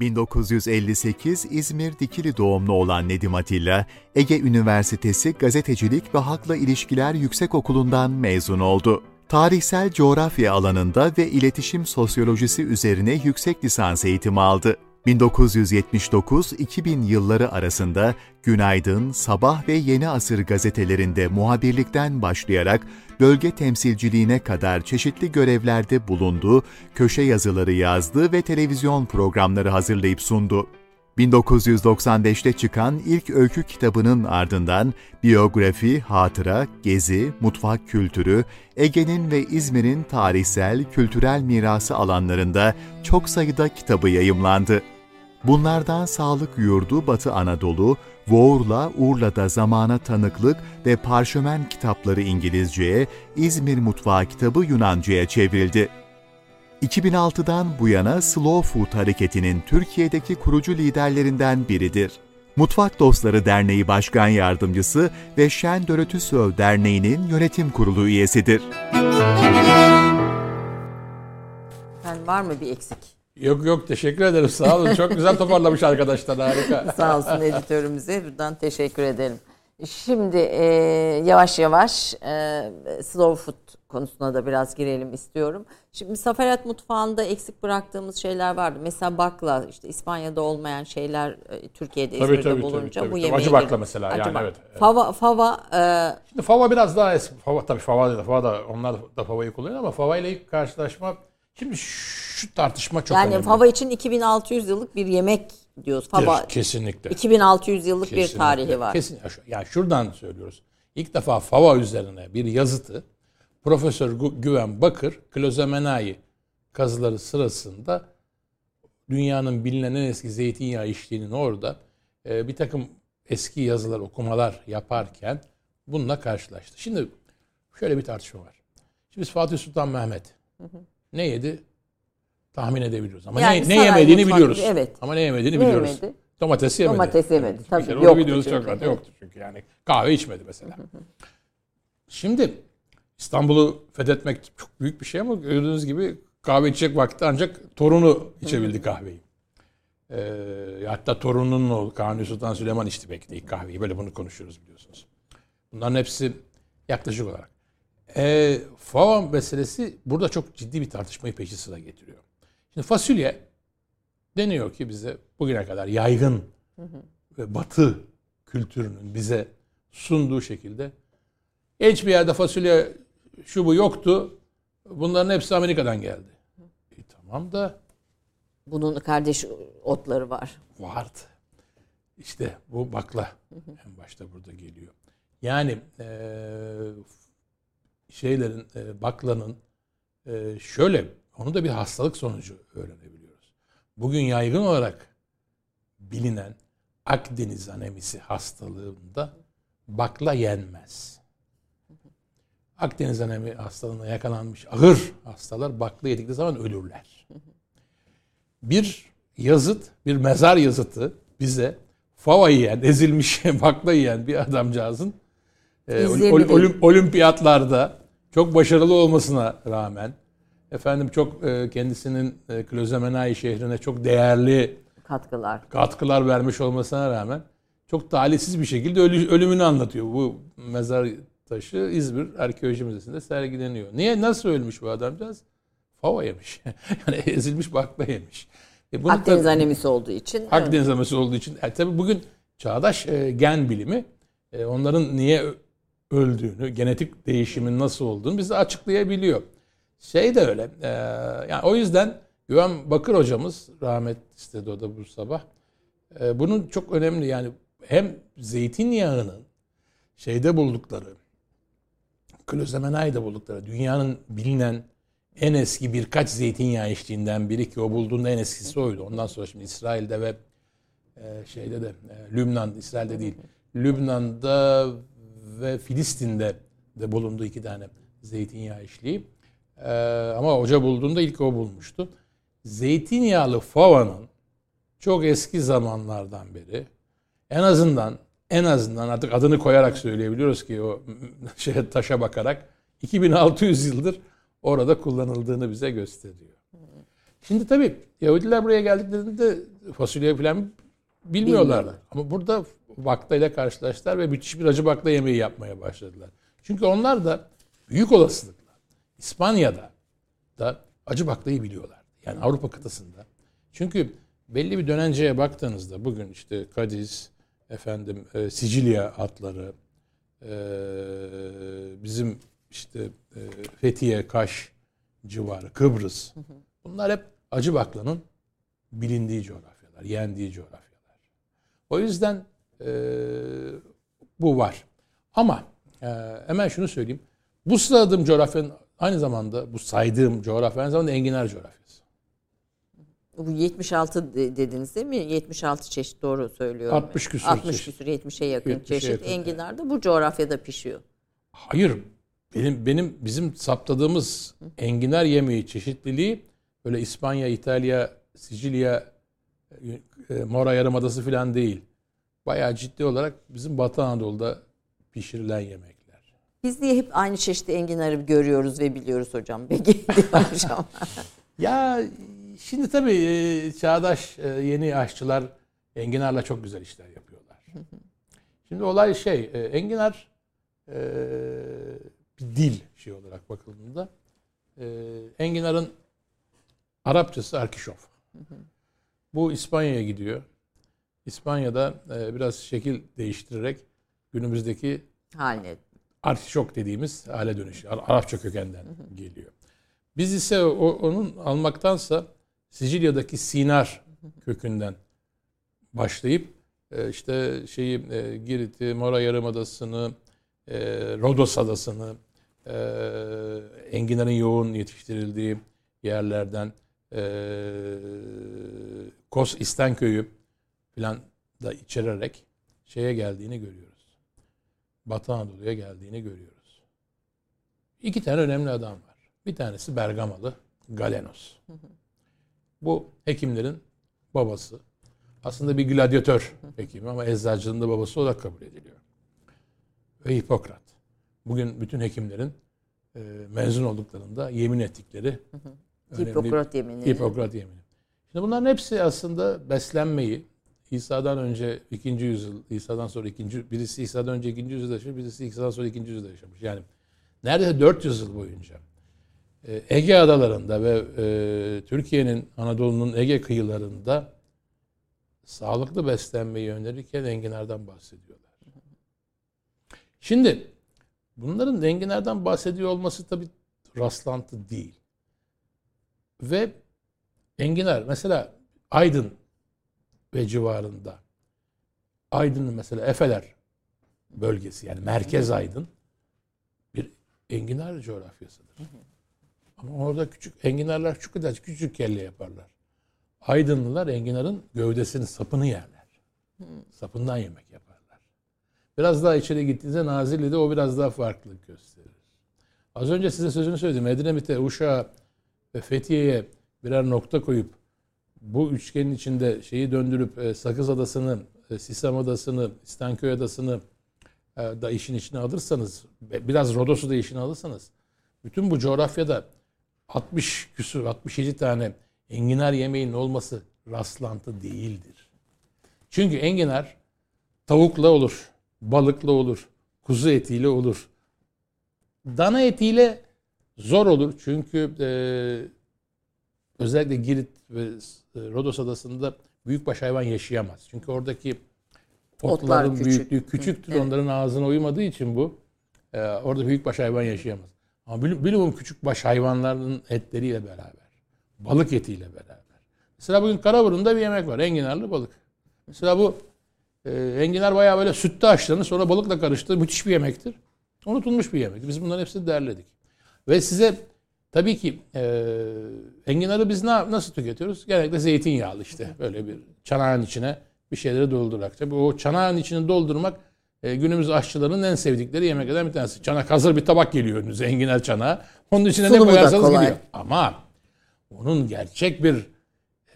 1958 İzmir Dikili doğumlu olan Nedim Atilla, Ege Üniversitesi Gazetecilik ve Halkla İlişkiler Yüksekokulu'ndan mezun oldu. Tarihsel coğrafya alanında ve iletişim sosyolojisi üzerine yüksek lisans eğitimi aldı. 1979-2000 yılları arasında Günaydın, Sabah ve Yeni Asır gazetelerinde muhabirlikten başlayarak bölge temsilciliğine kadar çeşitli görevlerde bulundu, köşe yazıları yazdı ve televizyon programları hazırlayıp sundu. 1995'te çıkan ilk öykü kitabının ardından biyografi, hatıra, gezi, mutfak kültürü, Ege'nin ve İzmir'in tarihsel, kültürel mirası alanlarında çok sayıda kitabı yayımlandı. Bunlardan Sağlık Yurdu Batı Anadolu, Voğur'la Urla'da Zamana Tanıklık ve Parşömen kitapları İngilizceye, İzmir Mutfağı kitabı Yunanca'ya çevrildi. 2006'dan bu yana Slow Food hareketinin Türkiye'deki kurucu liderlerinden biridir. Mutfak Dostları Derneği Başkan Yardımcısı ve Şen Dörötüsöv Derneği'nin yönetim kurulu üyesidir. Efendim var mı bir eksik? Yok yok teşekkür ederim sağ olun. Çok güzel toparlamış arkadaşlar harika. Sağ olsun editörümüze. Buradan teşekkür edelim. Şimdi e, yavaş yavaş e, slow food konusuna da biraz girelim istiyorum. Şimdi Safaret mutfağında eksik bıraktığımız şeyler vardı. Mesela bakla işte İspanya'da olmayan şeyler e, Türkiye'de Tabii, İzmir'de tabii, bulunca tabii, bu tabii. yemeğe Acı bakla mesela, Acı yani bak- evet. Fava, fava e, Şimdi fava biraz daha eski. Fava tabii fava değil. Fava da onlar da favayı kullanıyor ama fava ile ilk karşılaşma şimdi şu tartışma çok yani önemli. fava için 2600 yıllık bir yemek diyoruz. Fava kesinlikle. 2600 yıllık bir Kesinlikle. tarihi var. Kesin. Yani şuradan söylüyoruz. İlk defa fava üzerine bir yazıtı Profesör Gü- Güven Bakır Klozemenai kazıları sırasında dünyanın bilinen en eski zeytinyağı işliğinin orada e, bir takım eski yazılar, okumalar yaparken bununla karşılaştı. Şimdi şöyle bir tartışma var. Şimdi biz Fatih Sultan Mehmet ne yedi? Tahmin edebiliyoruz. Ama Yani ne, ne yemediğini mutfağı biliyoruz. evet. Ama ne yemediğini Ne biliyoruz. yemedi? Domates yemedi. Domates yemedi. Bir Tabii kere onu yoktu biliyoruz çok rahat. Yoktu çünkü yani. Kahve içmedi mesela. Şimdi İstanbul'u fethetmek çok büyük bir şey ama gördüğünüz gibi kahve içecek vakti ancak torunu içebildi kahveyi. Ee, hatta torununun oğlu Kanuni Sultan Süleyman içti belki de ilk kahveyi. Böyle bunu konuşuyoruz biliyorsunuz. Bunların hepsi yaklaşık olarak. Ee, fava meselesi burada çok ciddi bir tartışmayı peşi sıra getiriyor. Şimdi fasulye deniyor ki bize bugüne kadar yaygın ve batı kültürünün bize sunduğu şekilde hiçbir yerde fasulye şu bu yoktu. Bunların hepsi Amerika'dan geldi. E, tamam da Bunun kardeş otları var. vardı. İşte bu bakla en başta burada geliyor. Yani eee, şeylerin e, baklanın e, şöyle onu da bir hastalık sonucu öğrenebiliyoruz. Bugün yaygın olarak bilinen Akdeniz anemisi hastalığında bakla yenmez. Akdeniz anemi hastalığına yakalanmış ağır hastalar bakla yedikleri zaman ölürler. Bir yazıt, bir mezar yazıtı bize fava yiyen, ezilmiş bakla yiyen bir adamcağızın e, ol, olimpiyatlarda çok başarılı olmasına rağmen efendim çok e, kendisinin e, Klozemenai şehrine çok değerli katkılar katkılar vermiş olmasına rağmen çok talihsiz bir şekilde ölü, ölümünü anlatıyor. Bu mezar taşı İzmir Arkeoloji Müzesi'nde sergileniyor. Niye nasıl ölmüş bu adamcağız? Fava yemiş. yani ezilmiş bakla yemiş. E bunu Akdeniz tabii, anemisi olduğu için. Akdeniz evet. anemisi olduğu için. E, tabii bugün çağdaş e, gen bilimi e, onların niye öldüğünü, genetik değişimin nasıl olduğunu bize açıklayabiliyor. Şey de öyle. E, yani o yüzden Güven Bakır hocamız rahmet istedi o da bu sabah. E, bunun çok önemli yani hem zeytinyağının şeyde buldukları, Klozemenay'da buldukları, dünyanın bilinen en eski birkaç zeytinyağı içtiğinden biri ki o bulduğunda en eskisi oydu. Ondan sonra şimdi İsrail'de ve e, şeyde de e, Lübnan, İsrail'de değil. Lübnan'da ve Filistin'de de bulundu iki tane zeytinyağı işliği. E, ama hoca bulduğunda ilk o bulmuştu. Zeytinyağlı favanın çok eski zamanlardan beri en azından en azından artık adını koyarak söyleyebiliyoruz ki o şey taşa bakarak 2600 yıldır orada kullanıldığını bize gösteriyor. Şimdi tabii Yahudiler buraya geldiklerinde fasulye falan bilmiyorlardı. Ama burada bakla ile karşılaştılar ve müthiş bir acı bakla yemeği yapmaya başladılar. Çünkü onlar da büyük olasılıkla İspanya'da da acı baklayı biliyorlar. Yani Avrupa kıtasında. Çünkü belli bir dönenceye baktığınızda bugün işte Kadiz, efendim e, Sicilya atları, e, bizim işte e, Fethiye, Kaş civarı, Kıbrıs. Bunlar hep acı baklanın bilindiği coğrafyalar, yendiği coğrafyalar. O yüzden e, bu var. Ama e, hemen şunu söyleyeyim. Bu sıradığım coğrafyanın aynı zamanda bu saydığım coğrafya aynı zamanda enginar coğrafyası. Bu 76 dediniz değil mi? 76 çeşit doğru söylüyorum. 60 küsur 60 çeşit. küsur 70'e yakın 70'e çeşit yakın. enginar da bu coğrafyada pişiyor. Hayır. Benim benim bizim saptadığımız enginar yemeği çeşitliliği böyle İspanya, İtalya, Sicilya, Mora Yarımadası falan değil. Bayağı ciddi olarak bizim Batı Anadolu'da pişirilen yemekler. Biz niye hep aynı çeşitli enginarı görüyoruz ve biliyoruz hocam? Peki hocam. ya şimdi tabii e, çağdaş e, yeni aşçılar enginarla çok güzel işler yapıyorlar. Şimdi olay şey, enginar bir dil şey olarak bakıldığında enginarın Arapçası arkişof. Bu İspanya'ya gidiyor. İspanya'da e, biraz şekil değiştirerek günümüzdeki haline artişok dediğimiz hale dönüşüyor. Arapça kökenden geliyor. Biz ise o, onun almaktansa Sicilya'daki Sinar kökünden başlayıp e, işte şeyi e, Girit'i, Mora Yarımadası'nı, e, Rodos Adası'nı, e, enginarın yoğun yetiştirildiği yerlerden e, Kos İstenköy'ü falan da içererek şeye geldiğini görüyoruz. Batı Anadolu'ya geldiğini görüyoruz. İki tane önemli adam var. Bir tanesi Bergamalı Galenos. Bu hekimlerin babası. Aslında bir gladyatör hekimi ama eczacının da babası olarak kabul ediliyor. Ve Hipokrat. Bugün bütün hekimlerin e, mezun olduklarında yemin ettikleri Hipokrat yemini. Hipokrat yemini. Şimdi bunların hepsi aslında beslenmeyi İsa'dan önce ikinci yüzyıl, İsa'dan sonra ikinci, birisi İsa'dan önce ikinci yüzyılda yaşamış, birisi İsa'dan sonra ikinci yüzyılda yaşamış. Yani neredeyse 400 yıl boyunca e, Ege adalarında ve e, Türkiye'nin, Anadolu'nun Ege kıyılarında sağlıklı beslenmeyi önerirken enginardan bahsediyorlar. Şimdi bunların enginardan bahsediyor olması tabii rastlantı değil. Ve enginar mesela Aydın ve civarında Aydın'ın mesela Efeler bölgesi yani merkez Aydın bir enginar coğrafyasıdır. Ama orada küçük enginarlar küçük kadar küçük kelle yaparlar. Aydınlılar enginarın gövdesini, sapını yerler. Sapından yemek yaparlar. Biraz daha içeri gittiğinizde Nazilli'de o biraz daha farklılık gösterir. Az önce size sözünü söyledim. Edremit'e, Uşak'a ve Fethiye'ye birer nokta koyup bu üçgenin içinde şeyi döndürüp e, Sakız Adası'nı, e, Sisam Adası'nı, İstanköy Adası'nı e, da işin içine alırsanız, biraz Rodos'u da işine alırsanız bütün bu coğrafyada 60 küsur, 67 tane enginar yemeğinin olması rastlantı değildir. Çünkü enginar tavukla olur, balıkla olur, kuzu etiyle olur. Dana etiyle zor olur çünkü e, özellikle Girit ve e, Rodos adasında büyükbaş hayvan yaşayamaz. Çünkü oradaki otların küçük. büyüklüğü küçüktür. Evet. Onların ağzına uymadığı için bu e, orada büyükbaş hayvan yaşayamaz. Ama bilumum küçük baş hayvanların etleriyle beraber, balık etiyle beraber. Mesela bugün Karaburun'da bir yemek var. Enginarlı balık. Mesela bu e, enginar bayağı böyle sütte haşlanır sonra balıkla karıştı. Müthiş bir yemektir. Unutulmuş bir yemek. Biz bunların hepsini derledik. Ve size tabii ki e, enginarı biz na, nasıl tüketiyoruz? Genellikle zeytinyağlı işte. Böyle bir çanağın içine bir şeyleri doldurarak. Tabii o çanağın içini doldurmak e, günümüz aşçıların en sevdikleri yemeklerden bir tanesi. Çanak hazır bir tabak geliyor önünüze enginar çanağı. Onun içine Sunumu ne koyarsanız gidiyor. Ama onun gerçek bir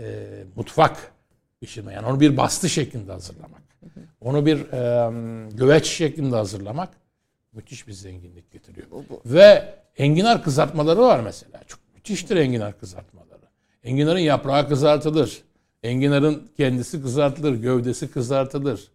e, mutfak pişirme yani onu bir bastı şeklinde hazırlamak. Onu bir e, güveç şeklinde hazırlamak müthiş bir zenginlik getiriyor. Bu, bu. Ve enginar kızartmaları var mesela. Çok müthiştir enginar kızartmaları. Enginarın yaprağı kızartılır. Enginarın kendisi kızartılır, gövdesi kızartılır.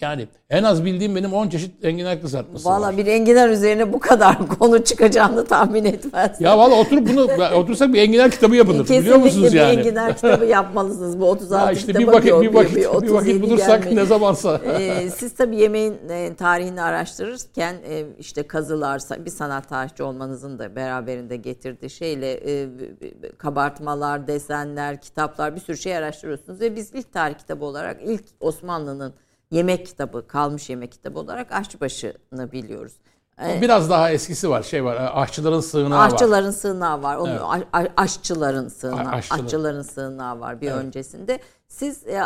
Yani en az bildiğim benim 10 çeşit enginar kızartması Valla bir enginar üzerine bu kadar konu çıkacağını tahmin etmez. Ya valla oturup bunu otursak bir enginar kitabı yapılır Kesinlikle biliyor musunuz yani? Kesinlikle bir enginar kitabı yapmalısınız. Bu 36 ya işte bir vakit, bir vakit, bir, bir vakit bulursak gelmeyi. ne zamansa. ee, siz tabii yemeğin e, tarihini araştırırken e, işte kazılar, bir sanat tarihçi olmanızın da beraberinde getirdiği şeyle e, kabartmalar, desenler, kitaplar bir sürü şey araştırıyorsunuz. Ve biz ilk tarih kitabı olarak ilk Osmanlı'nın yemek kitabı, kalmış yemek kitabı olarak Aşçıbaşı'nı biliyoruz. Ee, Biraz daha eskisi var. Şey var. Aşçıların sığınağı var. Aşçıların sığınağı var. Onu evet. aşçıların sığınağı. Aşçıların. aşçıların sığınağı var bir evet. öncesinde. Siz e,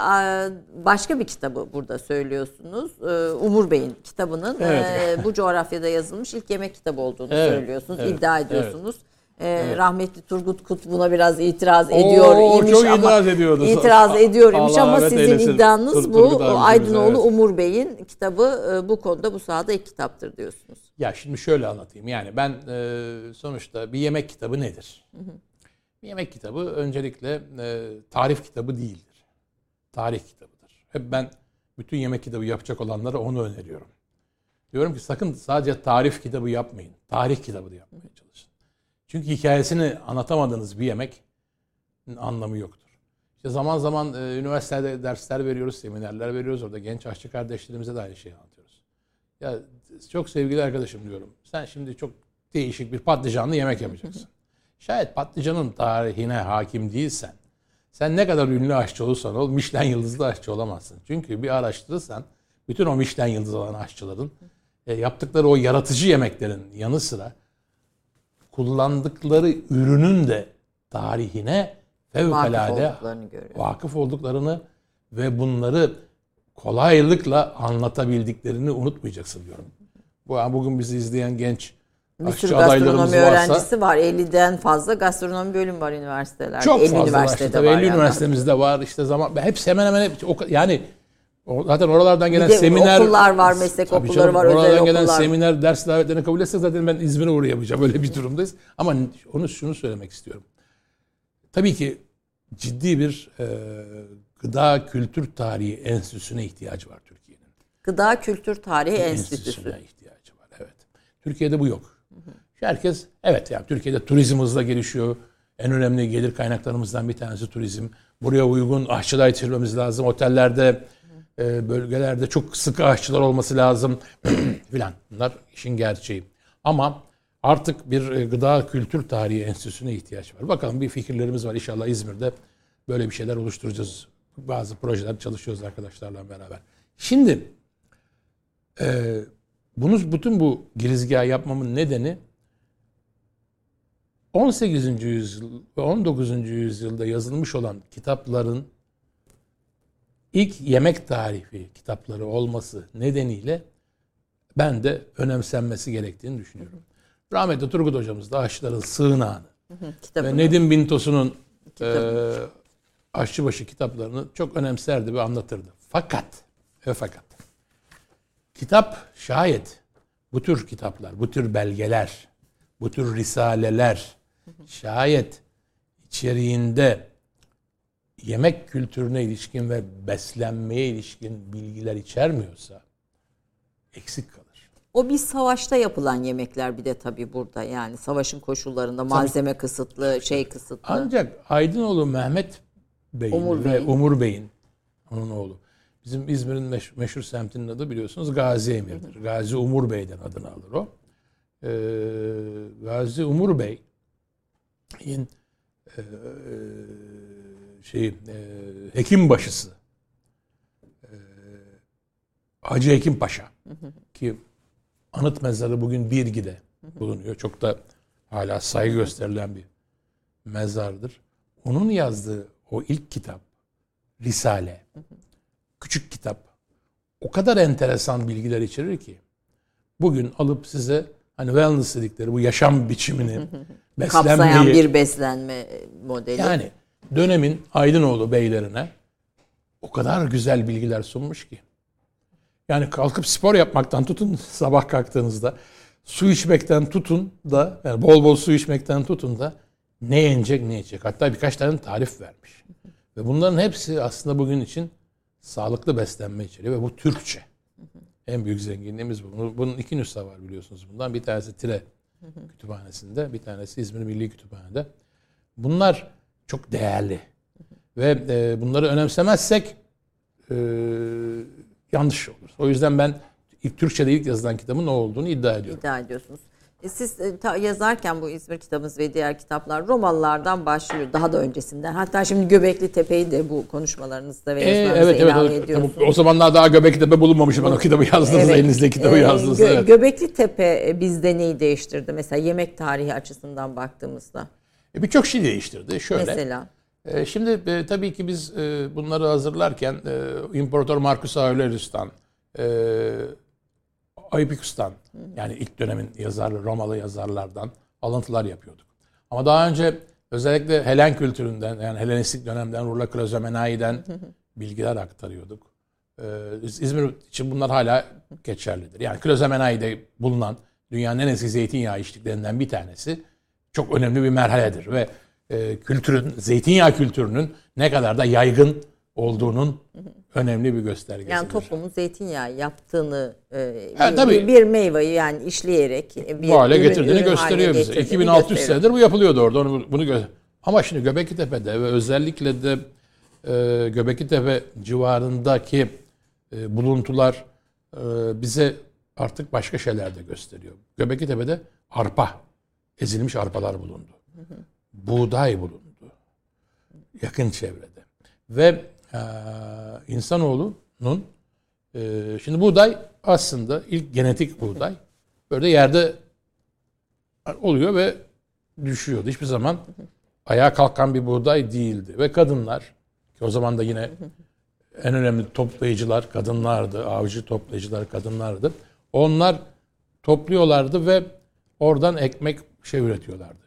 başka bir kitabı burada söylüyorsunuz. E, Umur Bey'in kitabının evet. E, bu coğrafyada yazılmış ilk yemek kitabı olduğunu evet. söylüyorsunuz. Evet. iddia ediyorsunuz. Evet. Ee, evet. Rahmetli Turgut Kut buna biraz itiraz ediyor Oo, imiş çok ama itiraz ediyordu. itiraz ediyor imiş ama sizin eylesin. iddianız Tur, bu. Aydınoğlu evet. Umur Bey'in kitabı e, bu konuda bu sahada ilk kitaptır diyorsunuz. Ya şimdi şöyle anlatayım. Yani ben e, sonuçta bir yemek kitabı nedir? Hı hı. Bir yemek kitabı öncelikle e, tarif kitabı değildir. Tarih kitabıdır. Hep ben bütün yemek kitabı yapacak olanlara onu öneriyorum. Diyorum ki sakın sadece tarif kitabı yapmayın. Tarih kitabı da yapmaya çalışın. Çünkü hikayesini anlatamadığınız bir yemek anlamı yoktur. İşte zaman zaman e, üniversitede dersler veriyoruz, seminerler veriyoruz. Orada genç aşçı kardeşlerimize de aynı şeyi anlatıyoruz. Ya çok sevgili arkadaşım diyorum. Sen şimdi çok değişik bir patlıcanlı yemek yapacaksın. Şayet patlıcanın tarihine hakim değilsen, sen ne kadar ünlü aşçı olursan ol, Michelin yıldızlı aşçı olamazsın. Çünkü bir araştırırsan bütün o Michelin yıldızı olan aşçıların e, yaptıkları o yaratıcı yemeklerin yanı sıra kullandıkları ürünün de tarihine fevkalade vakıf olduklarını, vakıf olduklarını ve bunları kolaylıkla anlatabildiklerini unutmayacaksın diyorum. Bu bugün bizi izleyen genç bir sürü gastronomi öğrencisi var. 50'den fazla gastronomi bölüm var üniversitelerde. Çok 50 fazla üniversitede var. Işte, 50 yani. üniversitemizde var. İşte zaman hepsi hemen hemen hep, yani Zaten oralardan gelen bir de seminer... okullar var, meslek okulları canım, var, oralardan özel gelen okullar. seminer, ders davetlerini kabul etsek zaten ben İzmir'e uğrayamayacağım. Öyle bir durumdayız. Ama onu şunu söylemek istiyorum. Tabii ki ciddi bir e, gıda kültür tarihi enstitüsüne ihtiyacı var Türkiye'nin. Gıda kültür tarihi enstitüsü. Enstitüsüne ihtiyacı var, evet. Türkiye'de bu yok. Herkes, evet yani Türkiye'de turizm hızla gelişiyor. En önemli gelir kaynaklarımızdan bir tanesi turizm. Buraya uygun aşçılar yetiştirmemiz lazım. Otellerde e, bölgelerde çok sıkı aşçılar olması lazım filan. Bunlar işin gerçeği. Ama artık bir e, gıda kültür tarihi enstitüsüne ihtiyaç var. Bakalım bir fikirlerimiz var. İnşallah İzmir'de böyle bir şeyler oluşturacağız. Bazı projeler çalışıyoruz arkadaşlarla beraber. Şimdi e, bunu bütün bu girizgahı yapmamın nedeni 18. yüzyıl ve 19. yüzyılda yazılmış olan kitapların ilk yemek tarifi kitapları olması nedeniyle ben de önemsenmesi gerektiğini düşünüyorum. Rahmetli Turgut hocamız da aşçıların sığınağını ve Nedim Bintos'un e, aşçıbaşı kitaplarını çok önemserdi ve anlatırdı. Fakat ve fakat kitap şayet bu tür kitaplar, bu tür belgeler, bu tür risaleler şayet içeriğinde yemek kültürüne ilişkin ve beslenmeye ilişkin bilgiler içermiyorsa eksik kalır. O bir savaşta yapılan yemekler bir de tabii burada yani savaşın koşullarında malzeme kısıtlı, şey kısıtlı. Ancak Aydınoğlu Mehmet Bey'in Umur ve Bey'in. Umur Bey'in onun oğlu. Bizim İzmir'in meş- meşhur semtinin adı biliyorsunuz Gazi Emir'dir. Gazi Umur Bey'den adını alır o. Ee, Gazi Umur Bey'in e, şey e, hekim başısı e, Hacı Hekim Paşa ki anıt mezarı bugün Birgi'de bulunuyor. Çok da hala saygı gösterilen bir mezardır. Onun yazdığı o ilk kitap Risale küçük kitap o kadar enteresan bilgiler içerir ki bugün alıp size hani wellness dedikleri bu yaşam biçimini Kapsayan beslenmeyi bir beslenme modeli. yani dönemin Aydınoğlu beylerine o kadar güzel bilgiler sunmuş ki. Yani kalkıp spor yapmaktan tutun sabah kalktığınızda su içmekten tutun da yani bol bol su içmekten tutun da ne yenecek ne içecek. Hatta birkaç tane tarif vermiş. Ve bunların hepsi aslında bugün için sağlıklı beslenme içeriyor ve bu Türkçe. En büyük zenginliğimiz bu. Bunun- Bunun iki nüsha var biliyorsunuz bundan. Bir tanesi Tire Kütüphanesi'nde, bir tanesi İzmir Milli Kütüphane'de. Bunlar çok değerli. Ve e, bunları önemsemezsek e, yanlış olur. O yüzden ben ilk Türkçe'de ilk yazılan kitabın o olduğunu iddia ediyorum. iddia ediyorsunuz. E, Siz e, ta- yazarken bu İzmir kitabımız ve diğer kitaplar Romalılardan başlıyor. Daha da öncesinden. Hatta şimdi Göbekli Tepe'yi de bu konuşmalarınızda ve E, yazılarınızda evet evet. ilave evet. ediyorsunuz. O zamanlar daha Göbektepe bulunmamışım ben o kitabı yazdığınızda Evet. elinizde kitabı yazdığınızda. Gö- evet. Göbekli Tepe e, bizde neyi değiştirdi? Mesela yemek tarihi açısından baktığımızda. E, Birçok şey değiştirdi. Şöyle. Mesela. E, Şimdi e, tabii ki biz e, bunları hazırlarken e, İmparator Marcus Aurelius'tan, e, Aepicus'tan yani ilk dönemin yazarları, Romalı yazarlardan alıntılar yapıyorduk. Ama daha önce özellikle Helen kültüründen yani Helenistik dönemden Rula Klazomenai'den bilgiler aktarıyorduk. E, İz- İzmir için bunlar hala geçerlidir. Yani Klazomenai'de bulunan dünyanın en eski zeytinyağı içtiklerinden bir tanesi çok önemli bir merhaledir ve e, kültürün, zeytinyağı kültürünün ne kadar da yaygın olduğunun önemli bir göstergesidir. Yani toplumun zeytinyağı yaptığını e, Ha, bir, tabii. bir, meyveyi yani işleyerek bir bu hale ürün- getirdiğini ürün gösteriyor bize. getirdiğini 2600 gösteriyor. senedir bu yapılıyordu orada. Onu, bunu gö- Ama şimdi Göbekli Tepe'de ve özellikle de e, Göbekli Tepe civarındaki e, buluntular e, bize artık başka şeyler de gösteriyor. Göbekli Tepe'de arpa, ezilmiş arpalar bulundu. Buğday bulundu. Yakın çevrede. Ve e, insanoğlunun e, şimdi buğday aslında ilk genetik buğday böyle yerde oluyor ve düşüyordu. Hiçbir zaman ayağa kalkan bir buğday değildi. Ve kadınlar ki o zaman da yine en önemli toplayıcılar kadınlardı. Avcı toplayıcılar kadınlardı. Onlar topluyorlardı ve oradan ekmek şey üretiyorlardı.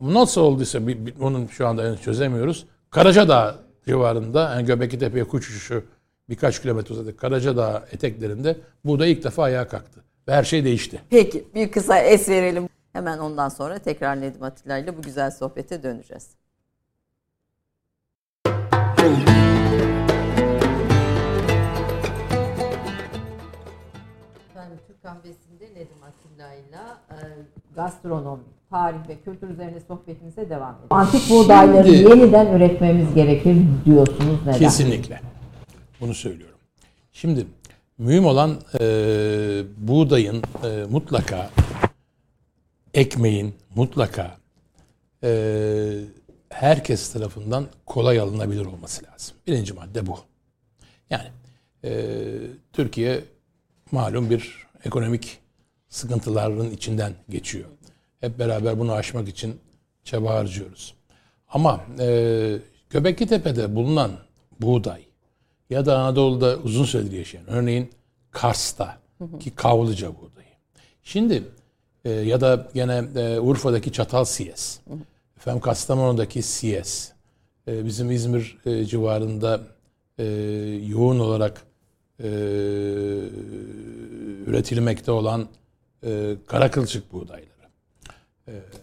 Ama Nasıl olduysa bir, bir- onun şu anda henüz çözemiyoruz. Karacadağ civarında yani Göbekli Tepe'ye kuş uçuşu birkaç kilometre uzakta Karacadağ eteklerinde buğday ilk defa ayağa kalktı. Ve her şey değişti. Peki bir kısa es verelim. Hemen ondan sonra tekrar Nedim Atilla ile bu güzel sohbete döneceğiz. Efendim Türk kahvesinde Nedim Atilla ile e, gastronomi, tarih ve kültür üzerine sohbetimize devam edelim. Antik buğdayları Şimdi- yeniden üretmemiz gerekir diyorsunuz neden? Kesinlikle. Bunu söylüyorum. Şimdi mühim olan e, buğdayın e, mutlaka ekmeğin mutlaka e, herkes tarafından kolay alınabilir olması lazım. Birinci madde bu. Yani e, Türkiye malum bir ekonomik sıkıntıların içinden geçiyor. Hep beraber bunu aşmak için çaba harcıyoruz. Ama e, Göbekli Tepe'de bulunan buğday ya da Anadolu'da uzun süredir yaşayan örneğin Kars'ta ki Kavlıca buğdayı. Şimdi e, ya da gene e, Urfa'daki Çatal Siyes. Efendim Kastamonu'daki Siyes. E, bizim İzmir e, civarında e, yoğun olarak e, üretilmekte olan e, kara kılçık buğdayları.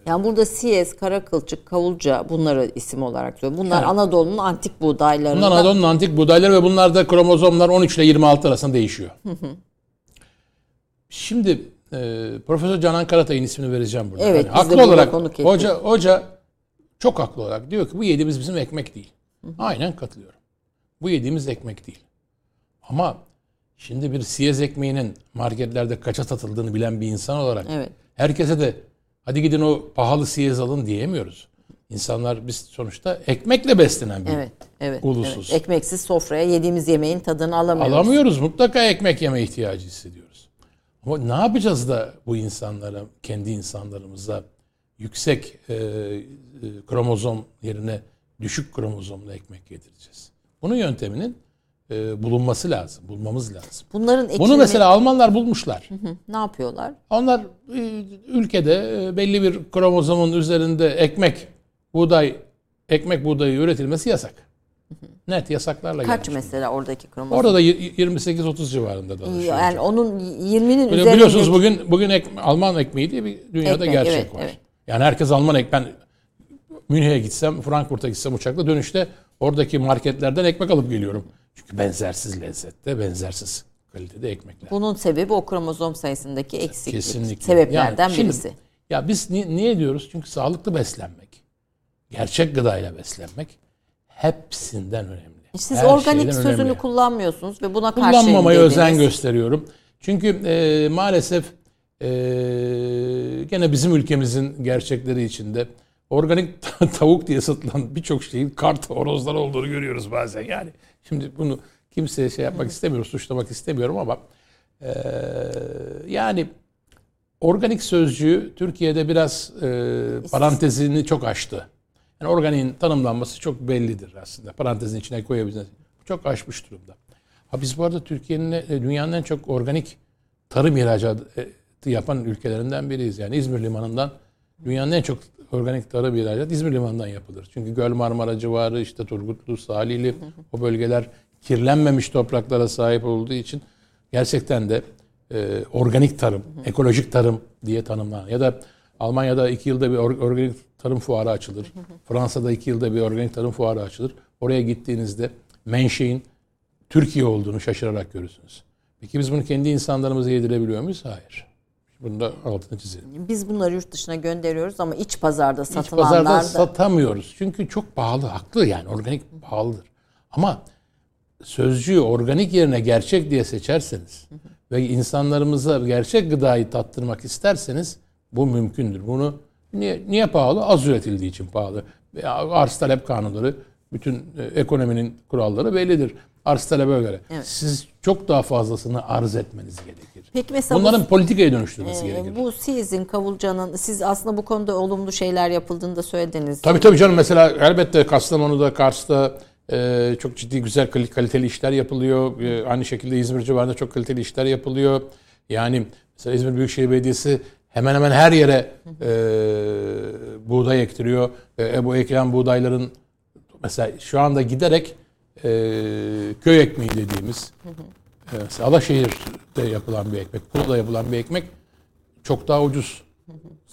Yani burada Siyez, Karakılçık, Kavulca bunları isim olarak söylüyorum. Bunlar Anadolu'nun antik buğdaylarından. Bunlar Anadolu'nun antik buğdayları ve bunlarda kromozomlar 13 ile 26 arasında değişiyor. Şimdi e, Profesör Canan Karatay'ın ismini vereceğim burada. Evet, Yani haklı olarak hoca hoca çok haklı olarak diyor ki bu yediğimiz bizim ekmek değil. Aynen katılıyorum. Bu yediğimiz ekmek değil. Ama şimdi bir siyez ekmeğinin marketlerde kaça satıldığını bilen bir insan olarak Evet. herkese de hadi gidin o pahalı siyez alın diyemiyoruz. İnsanlar biz sonuçta ekmekle beslenen bir Evet, evet. Ulusuz. evet. Ekmeksiz sofraya yediğimiz yemeğin tadını alamıyoruz. Alamıyoruz. Mutlaka ekmek yeme ihtiyacı hissediyoruz. Ama ne yapacağız da bu insanlara, kendi insanlarımıza yüksek e, e, kromozom yerine düşük kromozomlu ekmek yedireceğiz? Bunun yönteminin e, bulunması lazım, bulmamız lazım. Bunların ekimi Bunu mesela Almanlar bulmuşlar. ne yapıyorlar? Onlar e, ülkede e, belli bir kromozomun üzerinde ekmek, buğday, ekmek buğdayı üretilmesi yasak. Net yasaklarla Kaç gelmiş. mesela oradaki kromozom? Orada da y- 28-30 civarında dolaşıyor. yani onun 20'nin Böyle üzerinde biliyorsunuz bugün bugün ek- Alman ekmeği diye bir dünyada Ekmek, gerçek evet, var. evet. Yani herkes Alman ekmek. Ben Münih'e gitsem, Frankfurt'a gitsem uçakla dönüşte oradaki marketlerden ekmek alıp geliyorum. Çünkü benzersiz lezzette, benzersiz kalitede ekmekler. bunun sebebi o kromozom sayısındaki eksiklik. Kesinlikle. Sebeplerden Yani şimdi- birisi. Ya biz ni- niye diyoruz? Çünkü sağlıklı beslenmek, gerçek gıdayla beslenmek hepsinden önemli. Siz Her organik sözünü önemli. kullanmıyorsunuz ve buna karşı kullanmamaya özen gösteriyorum. Çünkü e, maalesef e, gene bizim ülkemizin gerçekleri içinde organik tavuk diye satılan birçok şeyin kart horozlar olduğunu görüyoruz bazen. Yani şimdi bunu kimseye şey yapmak istemiyorum, suçlamak istemiyorum ama e, yani organik sözcüğü Türkiye'de biraz e, parantezini çok aştı. Yani organiğin tanımlanması çok bellidir aslında. Parantezin içine koyabiliriz. Çok aşmış durumda. Ha biz bu arada Türkiye'nin e, dünyanın en çok organik tarım ihracatı yapan ülkelerinden biriyiz. Yani İzmir Limanı'ndan dünyanın en çok organik tarım ihracatı İzmir Limanı'ndan yapılır. Çünkü Göl Marmara civarı işte Turgutlu, Salihli o bölgeler kirlenmemiş topraklara sahip olduğu için gerçekten de e, organik tarım, ekolojik tarım diye tanımlanan ya da Almanya'da iki yılda bir or- organik tarım fuarı açılır. Fransa'da iki yılda bir organik tarım fuarı açılır. Oraya gittiğinizde menşein Türkiye olduğunu şaşırarak görürsünüz. Peki biz bunu kendi insanlarımıza yedirebiliyor muyuz? Hayır. Bunu da altını çizelim. Biz bunları yurt dışına gönderiyoruz ama iç pazarda İç satılanlar pazarda da satamıyoruz. Çünkü çok pahalı. Haklı yani. Organik pahalıdır. Ama sözcüğü organik yerine gerçek diye seçerseniz ve insanlarımıza gerçek gıdayı tattırmak isterseniz bu mümkündür. Bunu niye, niye pahalı? Az üretildiği için pahalı. Arz talep kanunları, bütün e, ekonominin kuralları bellidir. Arz talebe göre. Evet. Siz çok daha fazlasını arz etmeniz gerekir. Peki mesela bu- Bunların politikaya dönüştürmesi Ee, gerekir. bu sizin Kavulca'nın siz aslında bu konuda olumlu şeyler yapıldığını da söylediniz. Tabii tabii canım mesela elbette Kastamonu'da, Kars'ta e, çok ciddi güzel kal- kaliteli işler yapılıyor. E, aynı şekilde İzmir civarında çok kaliteli işler yapılıyor. Yani mesela İzmir Büyükşehir Belediyesi hemen hemen her yere e, buğday ektiriyor. E, bu ekilen buğdayların mesela şu anda giderek e, köy ekmeği dediğimiz e, Alaşehir'de yapılan bir ekmek, Kula'da yapılan bir ekmek çok daha ucuz.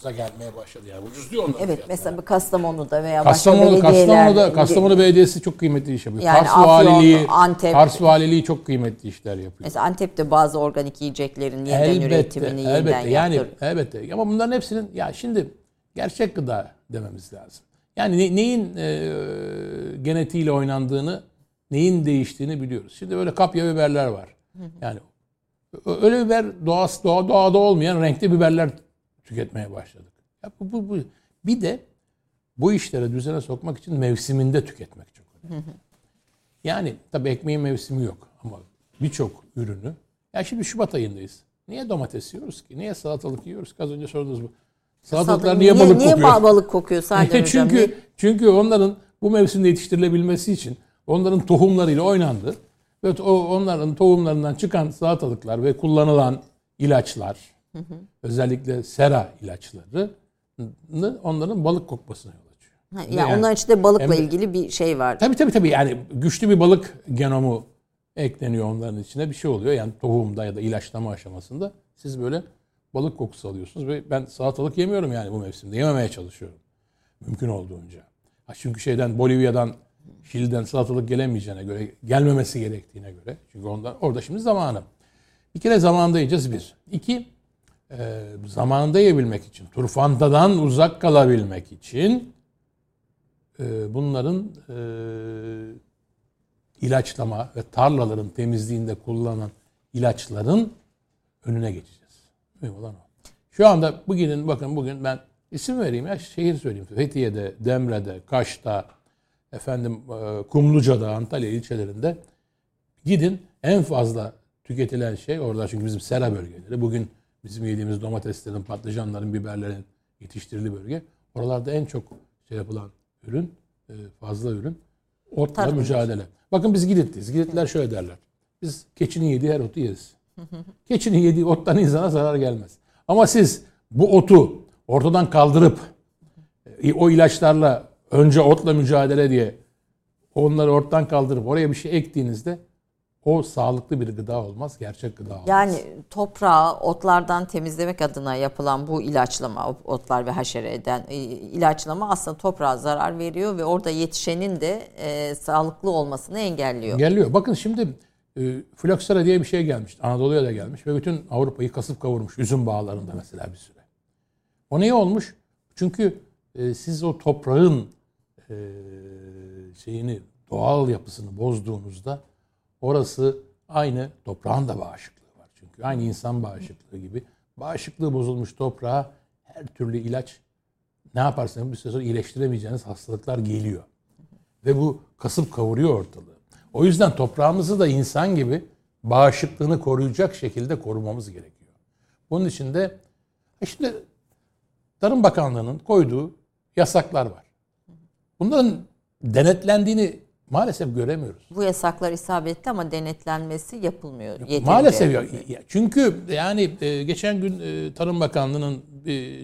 gelmeye başladı yani. Ucuz diyor onlar. Evet mesela Kastamonu'da veya başka Kastamonu, belediyeler Kastamonu'da, Kastamonu Belediyesi çok kıymetli iş yapıyor. Yani Kars Afyon, Valiliği, Antep. Kars Valiliği çok kıymetli işler yapıyor. Mesela Antep'te bazı organik yiyeceklerin yeniden elbette, üretimini yeniden elbette. Yani yaptır. elbette. Ama bunların hepsinin ya şimdi gerçek gıda dememiz lazım. Yani ne- neyin e, genetiğiyle oynandığını, neyin değiştiğini biliyoruz. Şimdi böyle kapya biberler var. Yani öyle biber doğası doğa, doğada olmayan renkli biberler tüketmeye başladık. Ya bu, bu, bu. Bir de bu işleri düzene sokmak için mevsiminde tüketmek çok önemli. Yani tabii ekmeğin mevsimi yok ama birçok ürünü. Ya şimdi Şubat ayındayız. Niye domates yiyoruz ki? Niye salatalık yiyoruz ki? Az önce sorduğunuz bu. Salatalıklar niye balık niye kokuyor? balık kokuyor Hocam? çünkü Niye? çünkü onların bu mevsimde yetiştirilebilmesi için onların tohumlarıyla oynandı. Ve o onların tohumlarından çıkan salatalıklar ve kullanılan ilaçlar, özellikle sera ilaçları onların balık kokmasına yol açıyor. Ha, yani Yani- onlar içinde balıkla Hem- ilgili bir şey var. Tabii tabii tabii yani güçlü bir balık genomu ekleniyor onların içine bir şey oluyor. Yani tohumda ya da ilaçlama aşamasında siz böyle balık kokusu alıyorsunuz ve ben salatalık yemiyorum yani bu mevsimde. Yememeye çalışıyorum. Mümkün olduğunca. Ha çünkü şeyden Bolivya'dan Şili'den salatalık gelemeyeceğine göre, gelmemesi gerektiğine göre. Çünkü ondan, orada şimdi zamanı. Bir kere zamanında yiyeceğiz bir. İki, e, zamanında yiyebilmek için, turfantadan uzak kalabilmek için e, bunların e, ilaçlama ve tarlaların temizliğinde kullanılan ilaçların önüne geçeceğiz. Mühim olan o. Şu anda bugünün bakın bugün ben isim vereyim ya şehir söyleyeyim. Fethiye'de, Demre'de, Kaş'ta, efendim e, Kumluca'da, Antalya ilçelerinde gidin en fazla tüketilen şey orada çünkü bizim sera bölgeleri. Bugün bizim yediğimiz domateslerin, patlıcanların, biberlerin yetiştirildiği bölge. Oralarda en çok şey yapılan ürün, e, fazla ürün otla Tarım mücadele. Bakın biz Giditliyiz. Giditliler şöyle derler. Biz keçinin yediği her otu yeriz. Keçinin yediği ottan insana zarar gelmez. Ama siz bu otu ortadan kaldırıp e, o ilaçlarla önce otla mücadele diye onları ortadan kaldırıp oraya bir şey ektiğinizde o sağlıklı bir gıda olmaz, gerçek gıda olmaz. Yani toprağı otlardan temizlemek adına yapılan bu ilaçlama, otlar ve haşereden e, ilaçlama aslında toprağa zarar veriyor ve orada yetişenin de e, sağlıklı olmasını engelliyor. Geliyor. Bakın şimdi e, floksera diye bir şey gelmiş. Anadolu'ya da gelmiş ve bütün Avrupa'yı kasıp kavurmuş. Üzüm bağlarında mesela bir süre. O niye olmuş? Çünkü e, siz o toprağın şeyini, doğal yapısını bozduğunuzda orası aynı toprağın da bağışıklığı var. Çünkü aynı insan bağışıklığı gibi bağışıklığı bozulmuş toprağa her türlü ilaç ne yaparsanız bir süre sonra iyileştiremeyeceğiniz hastalıklar geliyor. Ve bu kasıp kavuruyor ortalığı. O yüzden toprağımızı da insan gibi bağışıklığını koruyacak şekilde korumamız gerekiyor. Bunun için de e şimdi Tarım Bakanlığı'nın koyduğu yasaklar var. Bunların denetlendiğini maalesef göremiyoruz. Bu yasaklar isabetli ama denetlenmesi yapılmıyor. yeterince. Maalesef ya, ya- çünkü yani e, geçen gün e, Tarım Bakanlığı'nın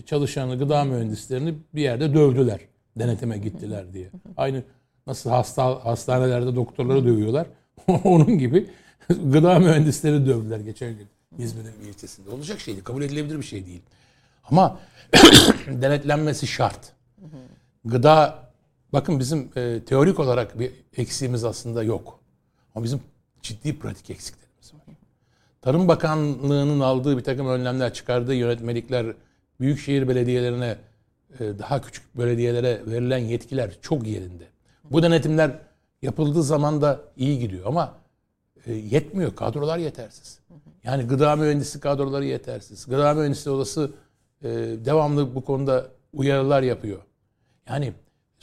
çalışanı, gıda mühendislerini bir yerde dövdüler. Denetime gittiler diye. Aynı nasıl hasta hastanelerde doktorları dövüyorlar. Onun gibi gıda mühendisleri dövdüler geçen gün İzmir'in bir ilçesinde. Olacak şey değil. Kabul edilebilir bir şey değil. Ama denetlenmesi şart. Gıda bakın bizim e, teorik olarak bir eksiğimiz aslında yok. Ama bizim ciddi pratik eksiklerimiz var. Tarım Bakanlığı'nın aldığı bir takım önlemler, çıkardığı yönetmelikler, büyükşehir belediyelerine, e, daha küçük belediyelere verilen yetkiler çok yerinde. Bu denetimler yapıldığı zaman da iyi gidiyor ama e, yetmiyor. Kadrolar yetersiz. Yani gıda mühendisi kadroları yetersiz. Gıda mühendisi odası e, devamlı bu konuda uyarılar yapıyor. Yani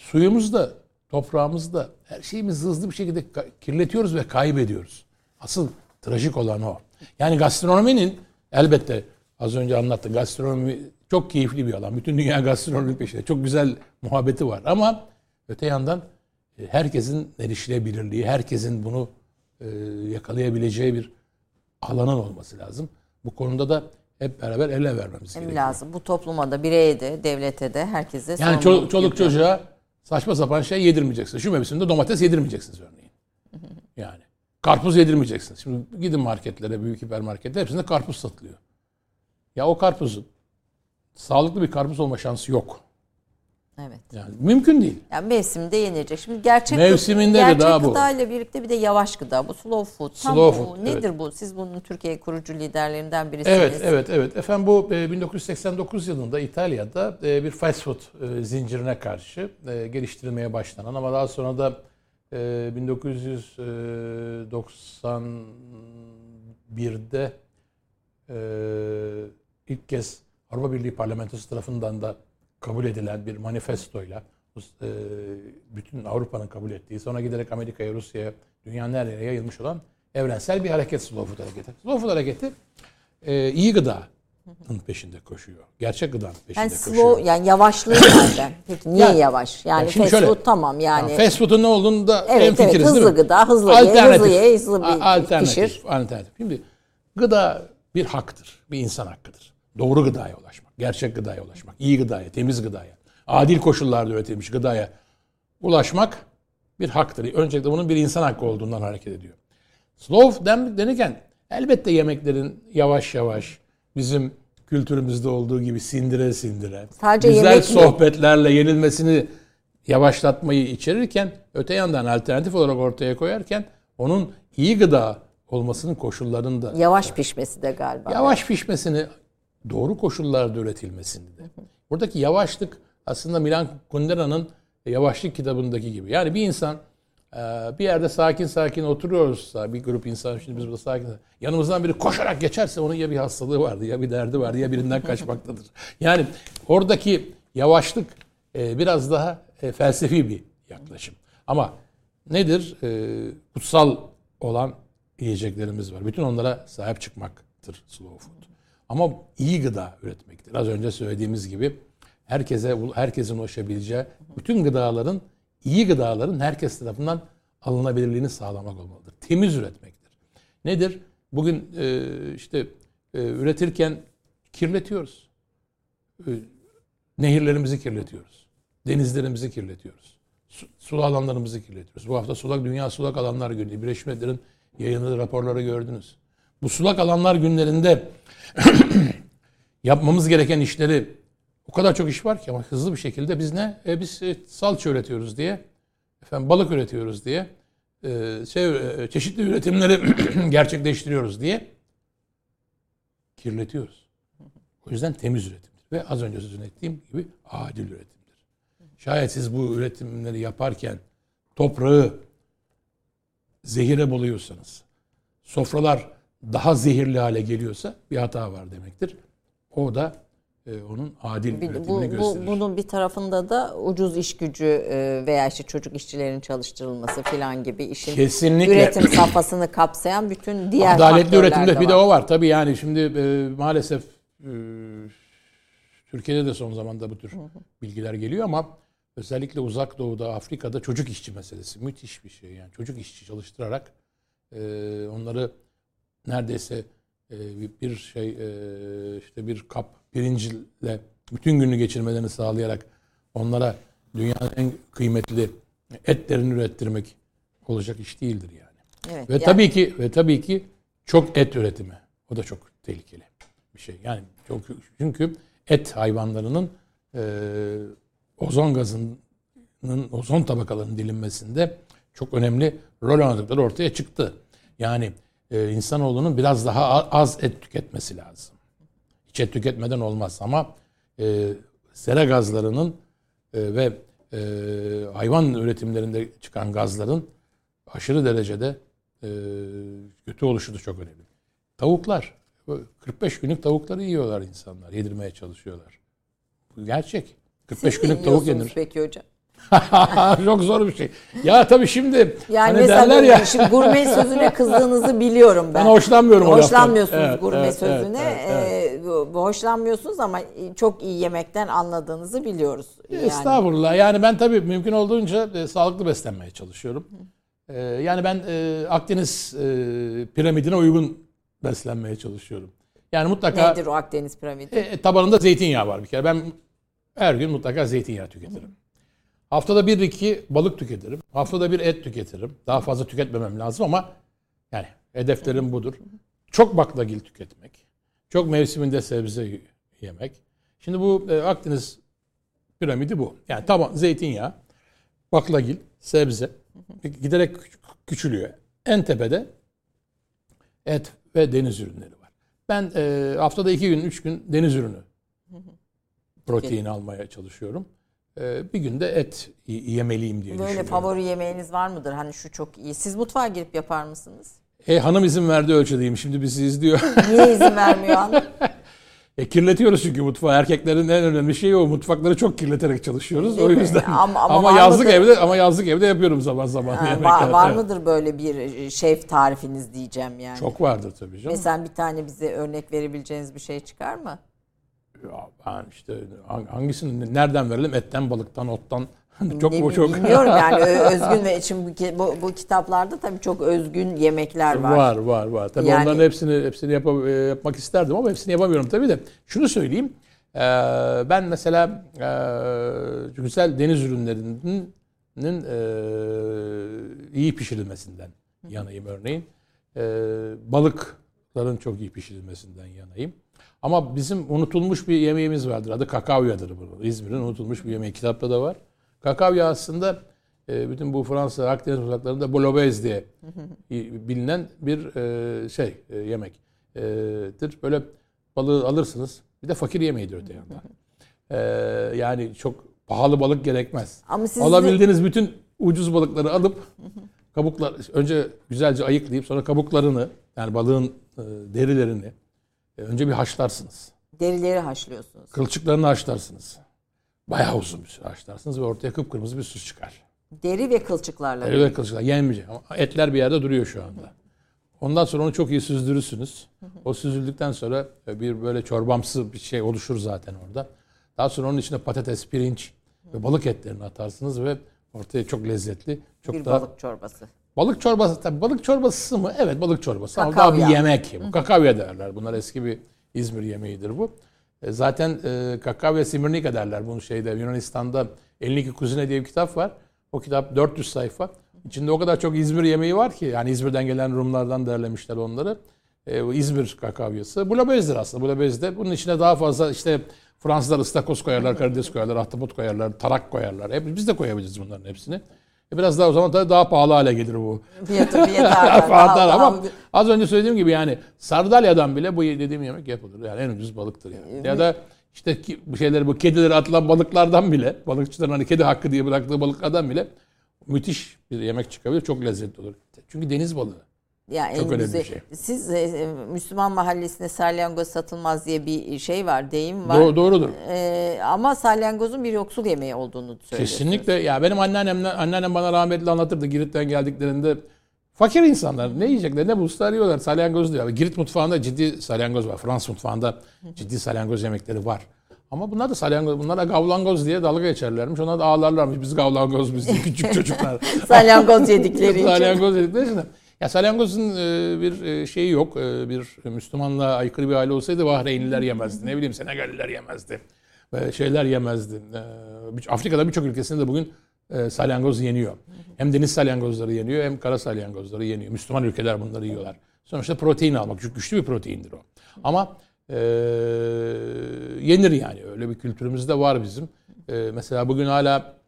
suyumuzda, toprağımızda her şeyimizi hızlı bir şekilde kirletiyoruz ve kaybediyoruz. Asıl trajik olan o. Yani gastronominin elbette az önce anlattım. Gastronomi çok keyifli bir alan. Bütün dünya gastronomi peşinde. Çok güzel muhabbeti var. Ama öte yandan e, herkesin erişilebilirliği, herkesin bunu e, yakalayabileceği bir alanın olması lazım. Bu konuda da hep beraber ele vermemiz Hem gerekiyor. lazım. Bu topluma da, bireye de, devlete de, herkese Yani ço- sorumluluk çoluk yüklüyor. çocuğa saçma sapan şey yedirmeyeceksin. Şu mevsimde domates yedirmeyeceksiniz örneğin. Yani karpuz yedirmeyeceksiniz. Şimdi gidin marketlere, büyük hipermarketlere hepsinde karpuz satılıyor. Ya o karpuzun sağlıklı bir karpuz olma şansı yok. Evet. Yani mümkün değil. Yani mevsimde yenilecek. Şimdi gerçek Mevsiminde gerçek gıda bu. gıda ile birlikte bir de yavaş gıda. Bu slow food. Tam Slow bu. food, Nedir bu? Siz bunun Türkiye kurucu liderlerinden birisiniz. Evet, evet, evet. Efendim bu e, 1989 yılında İtalya'da e, bir fast food e, zincirine karşı e, geliştirilmeye başlanan ama daha sonra da e, 1991'de e, ilk kez Avrupa Birliği Parlamentosu tarafından da kabul edilen bir manifestoyla e, bütün Avrupa'nın kabul ettiği sonra giderek Amerika'ya, Rusya'ya, dünyanın her yerine yayılmış olan evrensel bir hareket Slow Food hareketi. Slow Food hareketi e, iyi gıda, peşinde koşuyor. Gerçek gıdanın peşinde Yani koşuyor. slow yani yavaşlığı nereden? Peki niye Yani- yavaş? Yani Yani fast şöyle- food tamam yani. Ya fast food'un ne olduğunu da Evet, en fikiriz evet, hızlı gıda, hızlı ye, hızlı ye, hızlı bir alternatif, pişir. Alternatif. Şimdi gıda bir haktır. Bir insan hakkıdır. Doğru gıdaya ulaşmak. Gerçek gıdaya ulaşmak. iyi gıdaya, temiz gıdaya. Adil koşullarda üretilmiş gıdaya ulaşmak bir haktır. Öncelikle bunun bir insan hakkı olduğundan hareket ediyor. Slow den- denirken elbette yemeklerin yavaş yavaş bizim kültürümüzde olduğu gibi sindire sindire Sadece güzel yemek mi? sohbetlerle yenilmesini yavaşlatmayı içerirken öte yandan alternatif olarak ortaya koyarken onun iyi gıda olmasının koşullarını da Yavaş pişmesi de galiba. yavaş pişmesini doğru koşullarda üretilmesini de. Buradaki yavaşlık aslında Milan Kundera'nın Yavaşlık kitabındaki gibi. Yani bir insan e, bir yerde sakin sakin oturuyorsa bir grup insan şimdi biz burada sakin yanımızdan biri koşarak geçerse onun ya bir hastalığı vardı ya bir derdi vardı ya birinden kaçmaktadır. Yani oradaki yavaşlık e, biraz daha e, felsefi bir yaklaşım. Ama nedir? E, kutsal olan yiyeceklerimiz var. Bütün onlara sahip çıkmaktır slow food. Ama iyi gıda üretmektir. Az önce söylediğimiz gibi herkese herkesin ulaşabileceği bütün gıdaların iyi gıdaların herkes tarafından alınabilirliğini sağlamak olmalıdır. Temiz üretmektir. Nedir? Bugün e, işte e, üretirken kirletiyoruz. E, nehirlerimizi kirletiyoruz. Denizlerimizi kirletiyoruz. Su, sulu alanlarımızı kirletiyoruz. Bu hafta sulak Dünya Sulak Alanlar Günü. Birleşmiş Milletler'in yayınladığı raporları gördünüz. Bu sulak alanlar günlerinde yapmamız gereken işleri o kadar çok iş var ki ama hızlı bir şekilde biz ne? E, biz e, salça üretiyoruz diye, efendim balık üretiyoruz diye, e, şey, çeşitli üretimleri gerçekleştiriyoruz diye kirletiyoruz. O yüzden temiz üretimdir. Ve az önce sözünü ettiğim gibi adil üretimdir. Şayet siz bu üretimleri yaparken toprağı zehire buluyorsanız, sofralar daha zehirli hale geliyorsa bir hata var demektir. O da e, onun adil Bir- bu, bu, gösterir. bunun bir tarafında da ucuz iş gücü e, veya işte çocuk işçilerin çalıştırılması falan gibi işin Kesinlikle. üretim safhasını kapsayan bütün diğer Adaletli üretimde bir de o var. Tabii yani şimdi e, maalesef e, Türkiye'de de son zamanda bu tür bilgiler geliyor ama özellikle uzak doğuda, Afrika'da çocuk işçi meselesi müthiş bir şey. Yani çocuk işçi çalıştırarak e, onları neredeyse e, bir- şey e, işte bir kap pirinçle bütün günü geçirmelerini sağlayarak onlara dünyanın en kıymetli etlerini ürettirmek olacak iş değildir yani. Evet, Ve yani- tabii ki ve tabii ki çok et üretimi. O da çok tehlikeli bir şey. Yani çok çünkü et hayvanlarının e, ozon gazının ozon tabakalarının dilinmesinde çok önemli rol oynadıkları ortaya çıktı. Yani e, insanoğlunun biraz daha az et tüketmesi lazım. Hiç et tüketmeden olmaz ama e, sera gazlarının e, ve e, hayvan üretimlerinde çıkan gazların aşırı derecede e, kötü oluşu da çok önemli. Tavuklar, bu 45 günlük tavukları yiyorlar insanlar, yedirmeye çalışıyorlar. Bu gerçek. 45 Siz günlük tavuk yenir. Peki hocam. çok zor bir şey. Ya tabii şimdi Yani hani mesela derler ya. şimdi gurme sözüne kızdığınızı biliyorum ben. Ben hoşlanmıyorum. Hoşlanmıyorsunuz Evet, gurme evet, sözüne. evet, evet, bu hoşlanmıyorsunuz ama çok iyi yemekten anladığınızı biliyoruz. Yani. Estağfurullah. Yani ben tabii mümkün olduğunca e, sağlıklı beslenmeye çalışıyorum. E, yani ben e, Akdeniz e, piramidine uygun beslenmeye çalışıyorum. Yani mutlaka Nedir o Akdeniz piramidi? e, tabanında zeytinyağı var bir kere. Ben her gün mutlaka zeytinyağı tüketirim. Haftada bir iki balık tüketirim. Haftada bir et tüketirim. Daha fazla tüketmemem lazım ama yani hedeflerim budur. Çok baklagil tüketmek. Çok mevsiminde sebze yemek. Şimdi bu e, Akdeniz piramidi bu. Yani taban zeytinyağı, baklagil, sebze giderek küç- küçülüyor. En tepede et ve deniz ürünleri var. Ben e, haftada iki gün, üç gün deniz ürünü proteini almaya çalışıyorum. E, bir günde et yemeliyim diye Böyle düşünüyorum. favori yemeğiniz var mıdır? Hani şu çok iyi. Siz mutfağa girip yapar mısınız? E, hanım izin verdiği ölçüdeyim. Şimdi bizi izliyor. Niye izin vermiyor hanım? E, kirletiyoruz çünkü mutfağı. Erkeklerin en önemli şeyi o. Mutfakları çok kirleterek çalışıyoruz. Değil o mi? yüzden. Ama- Ama, ama var yazlık mıdır? evde ama yazlık evde yapıyorum zaman zaman. Ha, yemekler. var, var mıdır böyle bir e, şef tarifiniz diyeceğim yani. Çok vardır tabii canım. Mesela bir tane bize örnek verebileceğiniz bir şey çıkar mı? Ya ben işte hang- hangisini nereden verelim? Etten, balıktan, ottan. çok Ne bu bi- çok Bilmiyorum yani özgün ve şimdi bu, bu, bu kitaplarda tabii çok özgün yemekler var. Var var var. Tabii Yani- onların hepsini hepsini yapa- e, yapmak isterdim ama hepsini yapamıyorum tabii de. Şunu söyleyeyim. Ee, ben mesela e, güzel deniz ürünlerinin e, iyi pişirilmesinden yanayım örneğin. E, balıkların çok iyi pişirilmesinden yanayım. Ama bizim unutulmuş bir yemeğimiz vardır. Adı kakavyadır bu. İzmir'in unutulmuş bir yemeği. Kitapta da var. Kakavya aslında e, bütün bu Fransa Akdeniz uzaklarında bolobez diye bilinen bir e, şey e, yemektir. Böyle balığı alırsınız. Bir de fakir yemeğidir öte yandan. Yani çok pahalı balık gerekmez. Ama siz de- Alabildiğiniz bütün ucuz balıkları alıp kabuklar önce güzelce ayıklayıp sonra kabuklarını yani balığın derilerini e, önce bir haşlarsınız. Derileri haşlıyorsunuz. Kılçıklarını haşlarsınız. Bayağı uzun bir süre haşlarsınız ve ortaya kıpkırmızı bir sus çıkar. Deri ve kılçıklarla. Deri ve kılçıklar yenmeyecek ama etler bir yerde duruyor şu anda. Ondan sonra onu çok iyi süzdürürsünüz. O süzüldükten sonra bir böyle çorbamsı bir şey oluşur zaten orada. Daha sonra onun içine patates, pirinç ve balık etlerini atarsınız ve ortaya çok lezzetli, çok bir da balık çorbası. Balık çorbası tabii balık çorbası mı? Evet balık çorbası. Ama Kakavya. daha bir yemek. Bu kakavya derler. Bunlar eski bir İzmir yemeğidir bu. E, Zaten e, kakavya simirnika derler. Bunu şeyde Yunanistan'da 52 Kuzine diye bir kitap var. O kitap 400 sayfa. İçinde o kadar çok İzmir yemeği var ki. Yani İzmir'den gelen Rumlardan derlemişler onları. E, bu İzmir kakavyası. Bulabezdir aslında. Bulabez de. Bunun içine daha fazla işte Fransızlar ıstakoz koyarlar, karides koyarlar, ahtapot koyarlar, tarak koyarlar. Hep, biz de koyabiliriz bunların hepsini. E, Biraz daha o zaman tabii daha pahalı hale gelir bu. Fiyatı fiyatı Fiyatlar ama az önce söylediğim gibi yani Sardalya'dan bile bu dediğim yemek yapılır. Yani en ucuz balıktır yani. Ya da işte ki- bu şeyleri bu kedileri atılan balıklardan bile balıkçıların hani kedi hakkı diye bıraktığı balıklardan bile müthiş bir yemek çıkabilir. Çok lezzetli olur. Çünkü deniz balığı. Ya Çok en önemli bir şey. Siz e, Müslüman mahallesinde salyangoz satılmaz diye bir şey var, deyim var. Doğru, doğrudur. E, ama salyangozun bir yoksul yemeği olduğunu söylüyorsunuz. Kesinlikle. Ya benim anneannem anneannem bana rahmetli anlatırdı Girit'ten geldiklerinde fakir insanlar ne yiyecekler ne bulsalar yiyorlar salyangoz diyor. Girit mutfağında ciddi salyangoz var. Fransız mutfağında ciddi salyangoz yemekleri var. Ama bunlar da salyangoz, bunlara gavlangoz diye dalga geçerlermiş. Ona da ağlarlarmış. Biz gavlangoz biz diye küçük çocuklar. Salyangoz yedikleri için. salyangoz dedikleri için. Ya salyangozun e, bir e, şeyi yok. E, Bir Müslümanlığa aykırı bir aile olsaydı Bahreynliler yemezdi. Ne bileyim Senegaliler yemezdi. Şeyler yemezdi. Afrika'da birçok ülkesinde de bugün salyangoz yeniyor. Hem deniz salyangozları yeniyor hem kara salyangozları yeniyor. Müslüman ülkeler bunları yiyorlar. Sonuçta protein almak. Çünkü güçlü bir proteindir o. Ama e, yenir yani. Öyle bir kültürümüz de var bizim. E, mesela bugün hala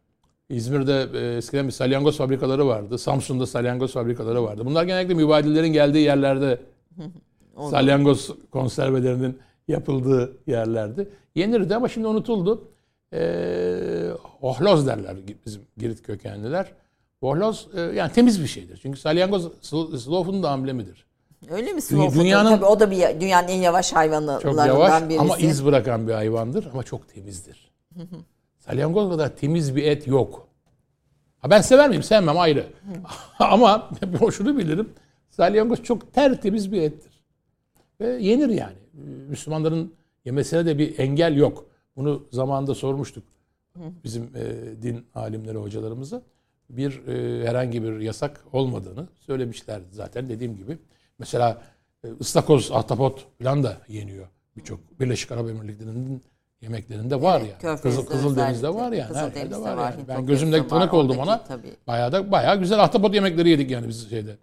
İzmir'de e, eskiden bir salyangoz fabrikaları vardı. Samsun'da salyangoz fabrikaları vardı. Bunlar genellikle mübadillerin geldiği yerlerde salyangoz konservelerinin yapıldığı yerlerdi. Yenirdi ama şimdi unutuldu. E, ohloz derler bizim Girit kökenliler. Ohloz e, yani temiz bir şeydir. Çünkü salyangoz sl- sloth'un da amblemidir. Öyle mi? Food? dünyanın- Tabii o da bir dünyanın en yavaş Çok hayvanlarından yavaş birisi. ama iz bırakan bir hayvandır ama çok temizdir. Salyangoz kadar temiz bir et yok. Ha ben sever miyim? Sevmem ayrı. ama şunu bilirim. Salyangoz çok tertemiz bir ettir. Ve yenir yani. Müslümanların yemesine de bir engel yok. Bunu zamanında sormuştuk bizim e, din alimleri hocalarımıza. Bir e, herhangi bir yasak olmadığını söylemişlerdi zaten dediğim gibi. Mesela e, ıstakoz, ahtapot falan da yeniyor. Birçok Birleşik Arap Emirlikleri'nin yemeklerinde var Evet, yani. Kızıl, Kızıldeniz'de var yani. Her Kızıldeniz'de yerde var, var, yani. Ben gözümde tanık oldum ona. tabii. Bayağı da bayağı güzel ahtapot yemekleri yedik yani biz şeyde.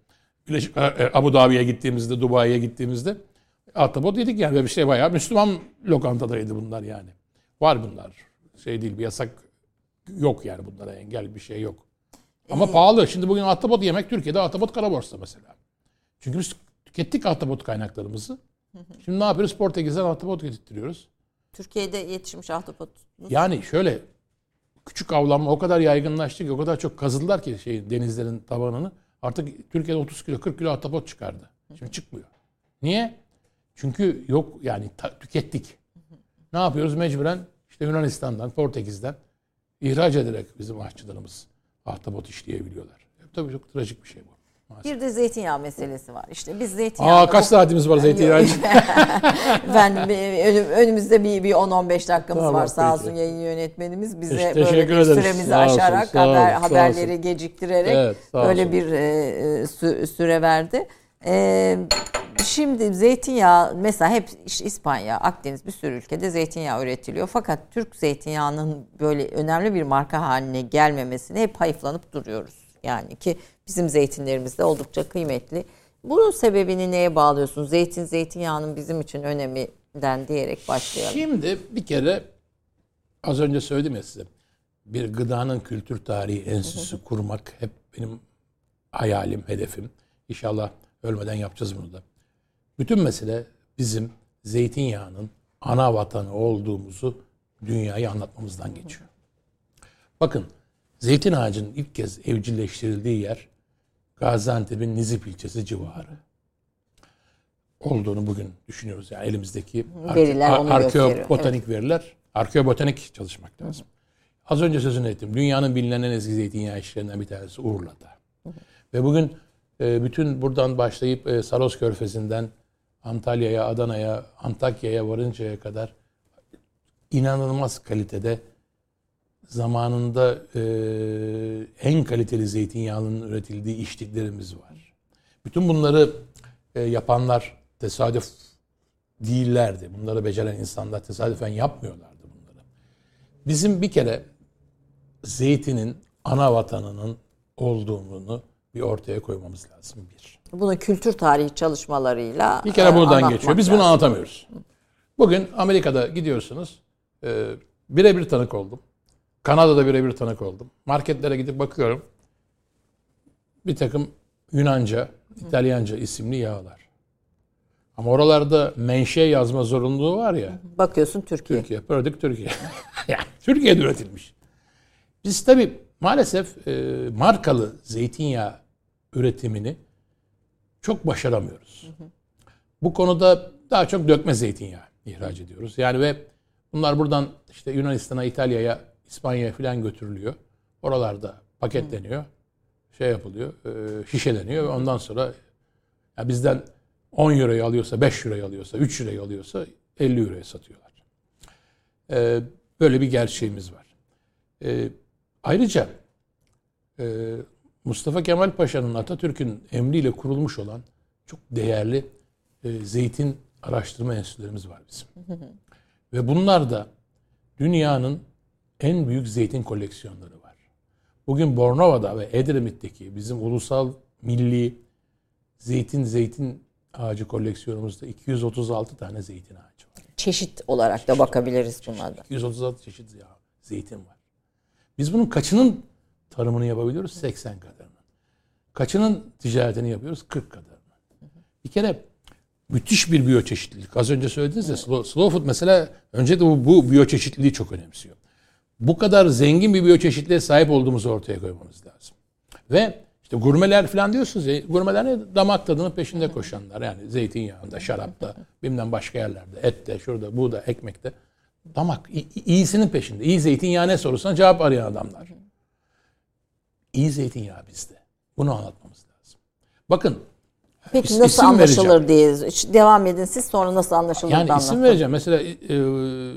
Birleşik e, Abu Dhabi'ye gittiğimizde, Dubai'ye gittiğimizde ahtapot yedik yani. Böyle bir şey bayağı Müslüman lokantadaydı bunlar yani. Var bunlar. Şey değil bir yasak yok yani bunlara engel bir şey yok. Ama pahalı. Şimdi bugün ahtapot yemek Türkiye'de ahtapot kara borsa mesela. Çünkü biz tükettik ahtapot kaynaklarımızı. Şimdi ne yapıyoruz? Portekiz'den ahtapot getirtiyoruz. Türkiye'de yetişmiş ahtapot. Yani şöyle küçük avlanma o kadar yaygınlaştı ki o kadar çok kazıdılar ki şey denizlerin tabanını. Artık Türkiye'de 30 kilo 40 kilo ahtapot çıkardı. Şimdi çıkmıyor. Niye? Çünkü yok yani ta- tükettik. Ne yapıyoruz? Mecburen işte Yunanistan'dan, Portekiz'den ihraç ederek bizim aşçılarımız ahtapot işleyebiliyorlar. Tabii çok trajik bir şey bu. Maalesef. Bir de zeytinyağı meselesi var. İşte biz zeytinyağı... Aa kaç saatimiz var zeytinyağı için? Bir- önüm- önümüzde bir, bir 10-15 dakikamız Tamam, var sağ peki. olsun yayın yönetmenimiz bize Teş- böyle bir ederiz. süremizi Sağ olsun, aşarak olun, haber, sağ haberleri olsun. geciktirerek Evet, böyle olsun. bir e, e, sü- süre verdi. E, şimdi zeytinyağı mesela hep işte İspanya, Akdeniz bir sürü ülkede zeytinyağı üretiliyor. Fakat Türk zeytinyağının böyle önemli bir marka haline gelmemesini hep hayıflanıp duruyoruz. Yani ki bizim zeytinlerimiz de oldukça kıymetli. Bunun sebebini neye bağlıyorsunuz? Zeytin, zeytinyağının bizim için öneminden diyerek başlayalım. Şimdi bir kere az önce söyledim ya size. Bir gıdanın kültür tarihi enstitüsü kurmak hep benim hayalim, hedefim. İnşallah ölmeden yapacağız bunu da. Bütün mesele bizim zeytinyağının ana vatanı olduğumuzu dünyaya anlatmamızdan geçiyor. Bakın zeytin ağacının ilk kez evcilleştirildiği yer Gaziantep'in Nizip ilçesi civarı olduğunu bugün düşünüyoruz. Yani elimizdeki Veriler gösteriyor. arkeobotanik veriler, arkeobotanik çalışmak lazım. Az önce sözünü ettim. Dünyanın bilinen en eski zeytinyağı işlerinden bir tanesi Urla'da. Ve bugün e, bütün buradan başlayıp e, Saros Körfezi'nden Antalya'ya, Adana'ya, Antakya'ya varıncaya kadar inanılmaz kalitede zamanında e, en kaliteli zeytinyağının üretildiği içtiklerimiz var. Bütün bunları e, yapanlar tesadüf değillerdi. Bunları beceren insanlar tesadüfen yapmıyorlardı bunları. Bizim bir kere zeytinin ana vatanının olduğunu bir ortaya koymamız lazım bir. Bunu kültür tarihi çalışmalarıyla Bir kere e, buradan geçiyor. Biz bunu lazım. anlatamıyoruz. Bugün Amerika'da gidiyorsunuz. E, birebir tanık oldum. Kanada'da birebir tanık oldum. Marketlere gidip bakıyorum. Bir takım Yunanca, İtalyanca isimli yağlar. Ama oralarda menşe yazma zorunluluğu var ya. Bakıyorsun Türkiye. Türkiye, product Türkiye. yani Türkiye'de üretilmiş. Biz tabii maalesef e, markalı zeytinyağı üretimini çok başaramıyoruz. Bu konuda daha çok dökme zeytinyağı ihraç ediyoruz. Yani ve bunlar buradan işte Yunanistan'a, İtalya'ya, İspanya'ya falan götürülüyor. Oralarda paketleniyor. Şey yapılıyor, e, şişeleniyor ve ondan sonra ya bizden 10 euroyu alıyorsa, 5 euroyu alıyorsa, 3 euroyu alıyorsa 50 euroya satıyorlar. E, böyle bir gerçeğimiz var. E, ayrıca e, Mustafa Kemal Paşa'nın Atatürk'ün emriyle kurulmuş olan çok değerli e, zeytin araştırma enstitülerimiz var bizim. Ve bunlar da dünyanın en büyük zeytin koleksiyonları var. Bugün Bornova'da ve Edremit'teki bizim ulusal milli zeytin zeytin ağacı koleksiyonumuzda 236 tane zeytin ağacı var. Çeşit olarak da bakabiliriz buna da. 236 çeşit zeytin var. Biz bunun kaçının tarımını yapabiliyoruz? 80 kadarını. Kaçının ticaretini yapıyoruz? 40 kadarını. Bir kere müthiş bir biyoçeşitlilik. Az önce söylediniz ya slow, slow food mesela önce de bu, bu biyoçeşitliliği çok önemsiyor. Bu kadar zengin bir biyoçeşitliğe sahip olduğumuzu ortaya koymamız lazım. Ve işte gurmeler falan diyorsunuz ya, gurmeler ne? Damak tadının peşinde koşanlar. Yani zeytinyağında, şarapta, bilmem başka yerlerde, ette, şurada, burada, ekmekte. Damak, iyisinin peşinde. İyi zeytinyağı ne sorusuna cevap arayan adamlar. İyi zeytinyağı bizde. Bunu anlatmamız lazım. Bakın, Peki İs- nasıl anlaşılır diye devam edin siz sonra nasıl anlaşılır yani isim anlatın. vereceğim. Mesela e,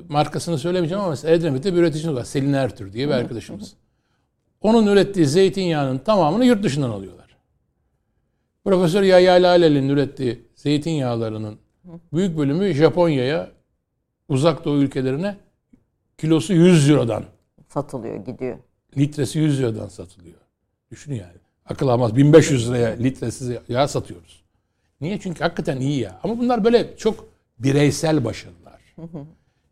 markasını söylemeyeceğim ama mesela Edremit'te bir üreticimiz var. Selin Ertür diye bir arkadaşımız. Onun ürettiği zeytinyağının tamamını yurt dışından alıyorlar. Profesör Yahya Laleli'nin ürettiği zeytinyağlarının büyük bölümü Japonya'ya, uzak doğu ülkelerine kilosu 100 Euro'dan, Satılıyor gidiyor. litresi 100 Euro'dan satılıyor. Düşünün yani. Akıl almaz 1500 liraya litresiz yağ satıyoruz. Niye? Çünkü hakikaten iyi ya. Ama bunlar böyle çok bireysel başarılar.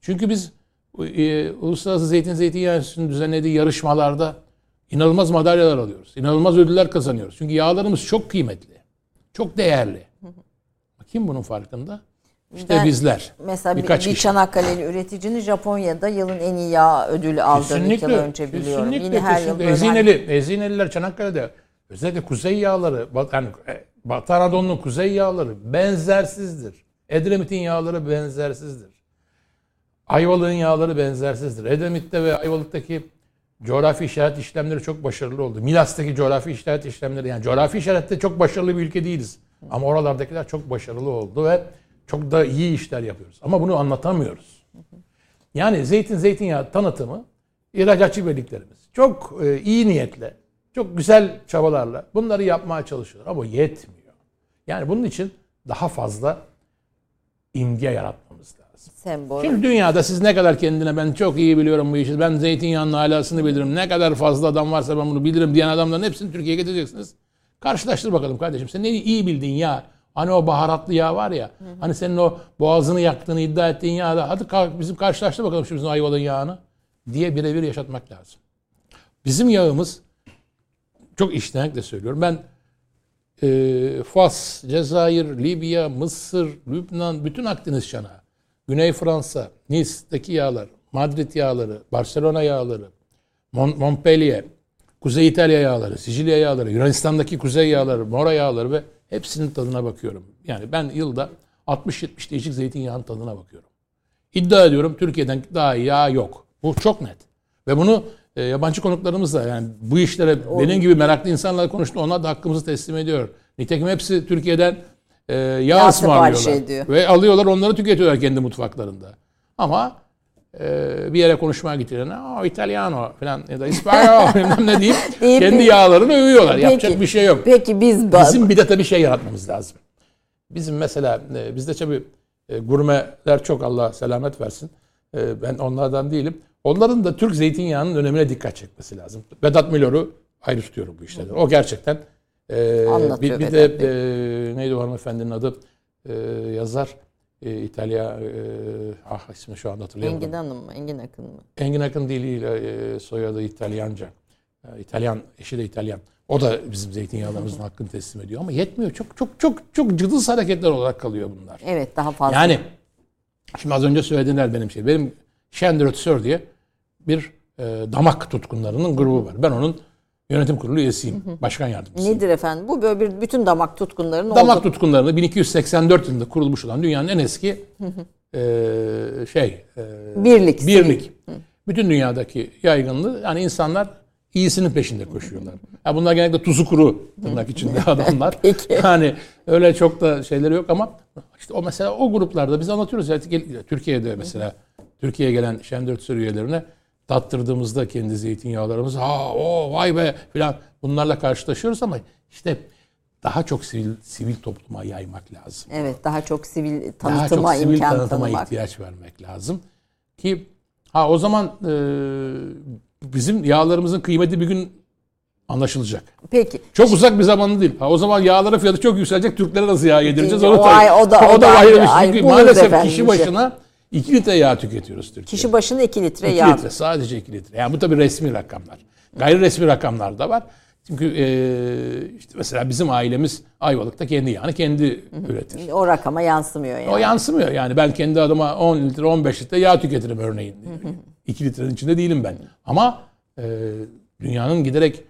Çünkü biz e, Uluslararası Zeytin Zeytinyağı Enstitüsü'nün düzenlediği yarışmalarda inanılmaz madalyalar alıyoruz. İnanılmaz ödüller kazanıyoruz. Çünkü yağlarımız çok kıymetli. Çok değerli. Kim bunun farkında? İşte Ben- bizler. Mesela bir, Birkaç bir kişi. Çanakkale'li üreticinin Japonya'da yılın en iyi yağ ödülü aldığını iki yıl önce biliyorum. Kesinlikle, Yine her yıl hani- Ezineli, Ezineliler Çanakkale'de özellikle kuzey yağları, yani Batı Anadolu'nun kuzey yağları benzersizdir. Edremit'in yağları benzersizdir. Ayvalık'ın yağları benzersizdir. Edemit'te ve Ayvalık'taki coğrafi işaret işlemleri çok başarılı oldu. Milas'taki coğrafi işaret işlemleri yani coğrafi işarette çok başarılı bir ülke değiliz. Ama oralardakiler çok başarılı oldu ve çok da iyi işler yapıyoruz. Ama bunu anlatamıyoruz. Yani zeytin zeytinyağı tanıtımı ihracatçı birliklerimiz çok e, iyi niyetle, çok güzel çabalarla bunları yapmaya çalışıyorlar ama yetmiyor. Yani bunun için daha fazla imge yaratmamız lazım. Sembol. Şimdi dünyada siz ne kadar kendine ben çok iyi biliyorum bu işi, ben zeytinyağının alasını bilirim, ne kadar fazla adam varsa ben bunu bilirim diyen adamların hepsini Türkiye'ye getireceksiniz. Karşılaştır bakalım kardeşim. Sen ne iyi bildiğin yağ, hani o baharatlı yağ var ya, hani senin o boğazını yaktığını iddia ettiğin yağ da hadi bizim karşılaştır bakalım şu bizim Ayvalık'ın yağını diye birebir yaşatmak lazım. Bizim yağımız çok iştenlikle söylüyorum. Ben e, Fas, Cezayir, Libya, Mısır, Lübnan, bütün Akdeniz çanağı, Güney Fransa, Nice'deki yağlar, Madrid yağları, Barcelona yağları, Mon- Montpellier, Kuzey İtalya yağları, Sicilya yağları, Yunanistan'daki kuzey yağları, Mora yağları ve hepsinin tadına bakıyorum. Yani ben yılda 60-70 değişik zeytinyağının tadına bakıyorum. İddia ediyorum Türkiye'den daha yağ yok. Bu çok net. Ve bunu e, yabancı konuklarımız da yani bu işlere benim gibi meraklı insanlarla konuştu. Onlar da hakkımızı teslim ediyor. Nitekim hepsi Türkiye'den e, yağ, ısmarlıyorlar. Ve alıyorlar onları tüketiyorlar kendi mutfaklarında. Ama e, bir yere konuşmaya gittiğlerinde o İtalyano falan ya da İspanyol bilmem ne deyip kendi yağlarını övüyorlar. Yapacak bir şey yok. Peki biz Bizim bir de tabii şey yaratmamız lazım. Bizim mesela e, bizde tabii e, gurmeler çok Allah selamet versin. E, ben onlardan değilim. Onların da Türk zeytinyağının önemine dikkat çekmesi lazım. Vedat Milor'u ayrı tutuyorum bu işlerden. O gerçekten e, Anlatıyor bir, bir de e, neydi o hanımefendinin adı E, yazar e, İtalya e, ah ismini şu anda hatırlayamadım. Engin Hanım mı? Engin Akın mı? Engin Akın diliyle e, soyadı İtalyanca. E, İtalyan, eşi de İtalyan. O da bizim zeytinyağlarımızın hakkını teslim ediyor ama yetmiyor. Çok çok çok çok cıdız hareketler olarak kalıyor bunlar. Evet daha fazla. Yani şimdi az önce söylediler benim şey. Benim Şendrötsör diye bir e, damak tutkunlarının grubu var. Ben onun yönetim kurulu üyesiyim. Başkan yardımcısıyım. Nedir efendim? Bu böyle bir bütün damak tutkunlarının Damak olduğu- tutkunlarını 1284 yılında kurulmuş olan dünyanın en eski e, şey e, Birlik, Birlik. Bütün dünyadaki yaygınlığı yani insanlar iyisinin peşinde koşuyorlar. Ya bunlar genellikle tuzu kuru tırnak içinde adamlar. Peki. Yani öyle çok da şeyleri yok ama işte o mesela o gruplarda biz anlatıyoruz. Yani Türkiye'de mesela Türkiye'ye gelen Şendörtser üyelerine tattırdığımızda kendi zeytinyağlarımızı ha o vay be filan bunlarla karşılaşıyoruz ama işte daha çok sivil sivil topluma yaymak lazım Evet daha çok sivil daha tanıtıma çok sivil imkan tanıtıma tanımak. ihtiyaç vermek lazım. Ki ha o zaman e, bizim yağlarımızın kıymeti bir gün anlaşılacak. Peki. Çok uzak bir zamanı değil. Ha o zaman yağların fiyatı çok yükselecek. Türklere nasıl yağ yedireceğiz? O Onu ay- tabii- o da- o da ayrı bir şey. ay, maalesef kişi başına 2 litre yağ tüketiyoruz Türkiye'de. Kişi başına 2 litre 2 yağ. litre sadece 2 litre. Yani bu tabii resmi rakamlar. Gayri resmi rakamlar da var. Çünkü e, işte mesela bizim ailemiz Ayvalık'ta kendi yağını kendi üretir. O rakama yansımıyor yani. O yansımıyor. Yani ben kendi adıma 10 litre 15 litre yağ tüketirim örneğin. 2 litrenin içinde değilim ben. Ama e, dünyanın giderek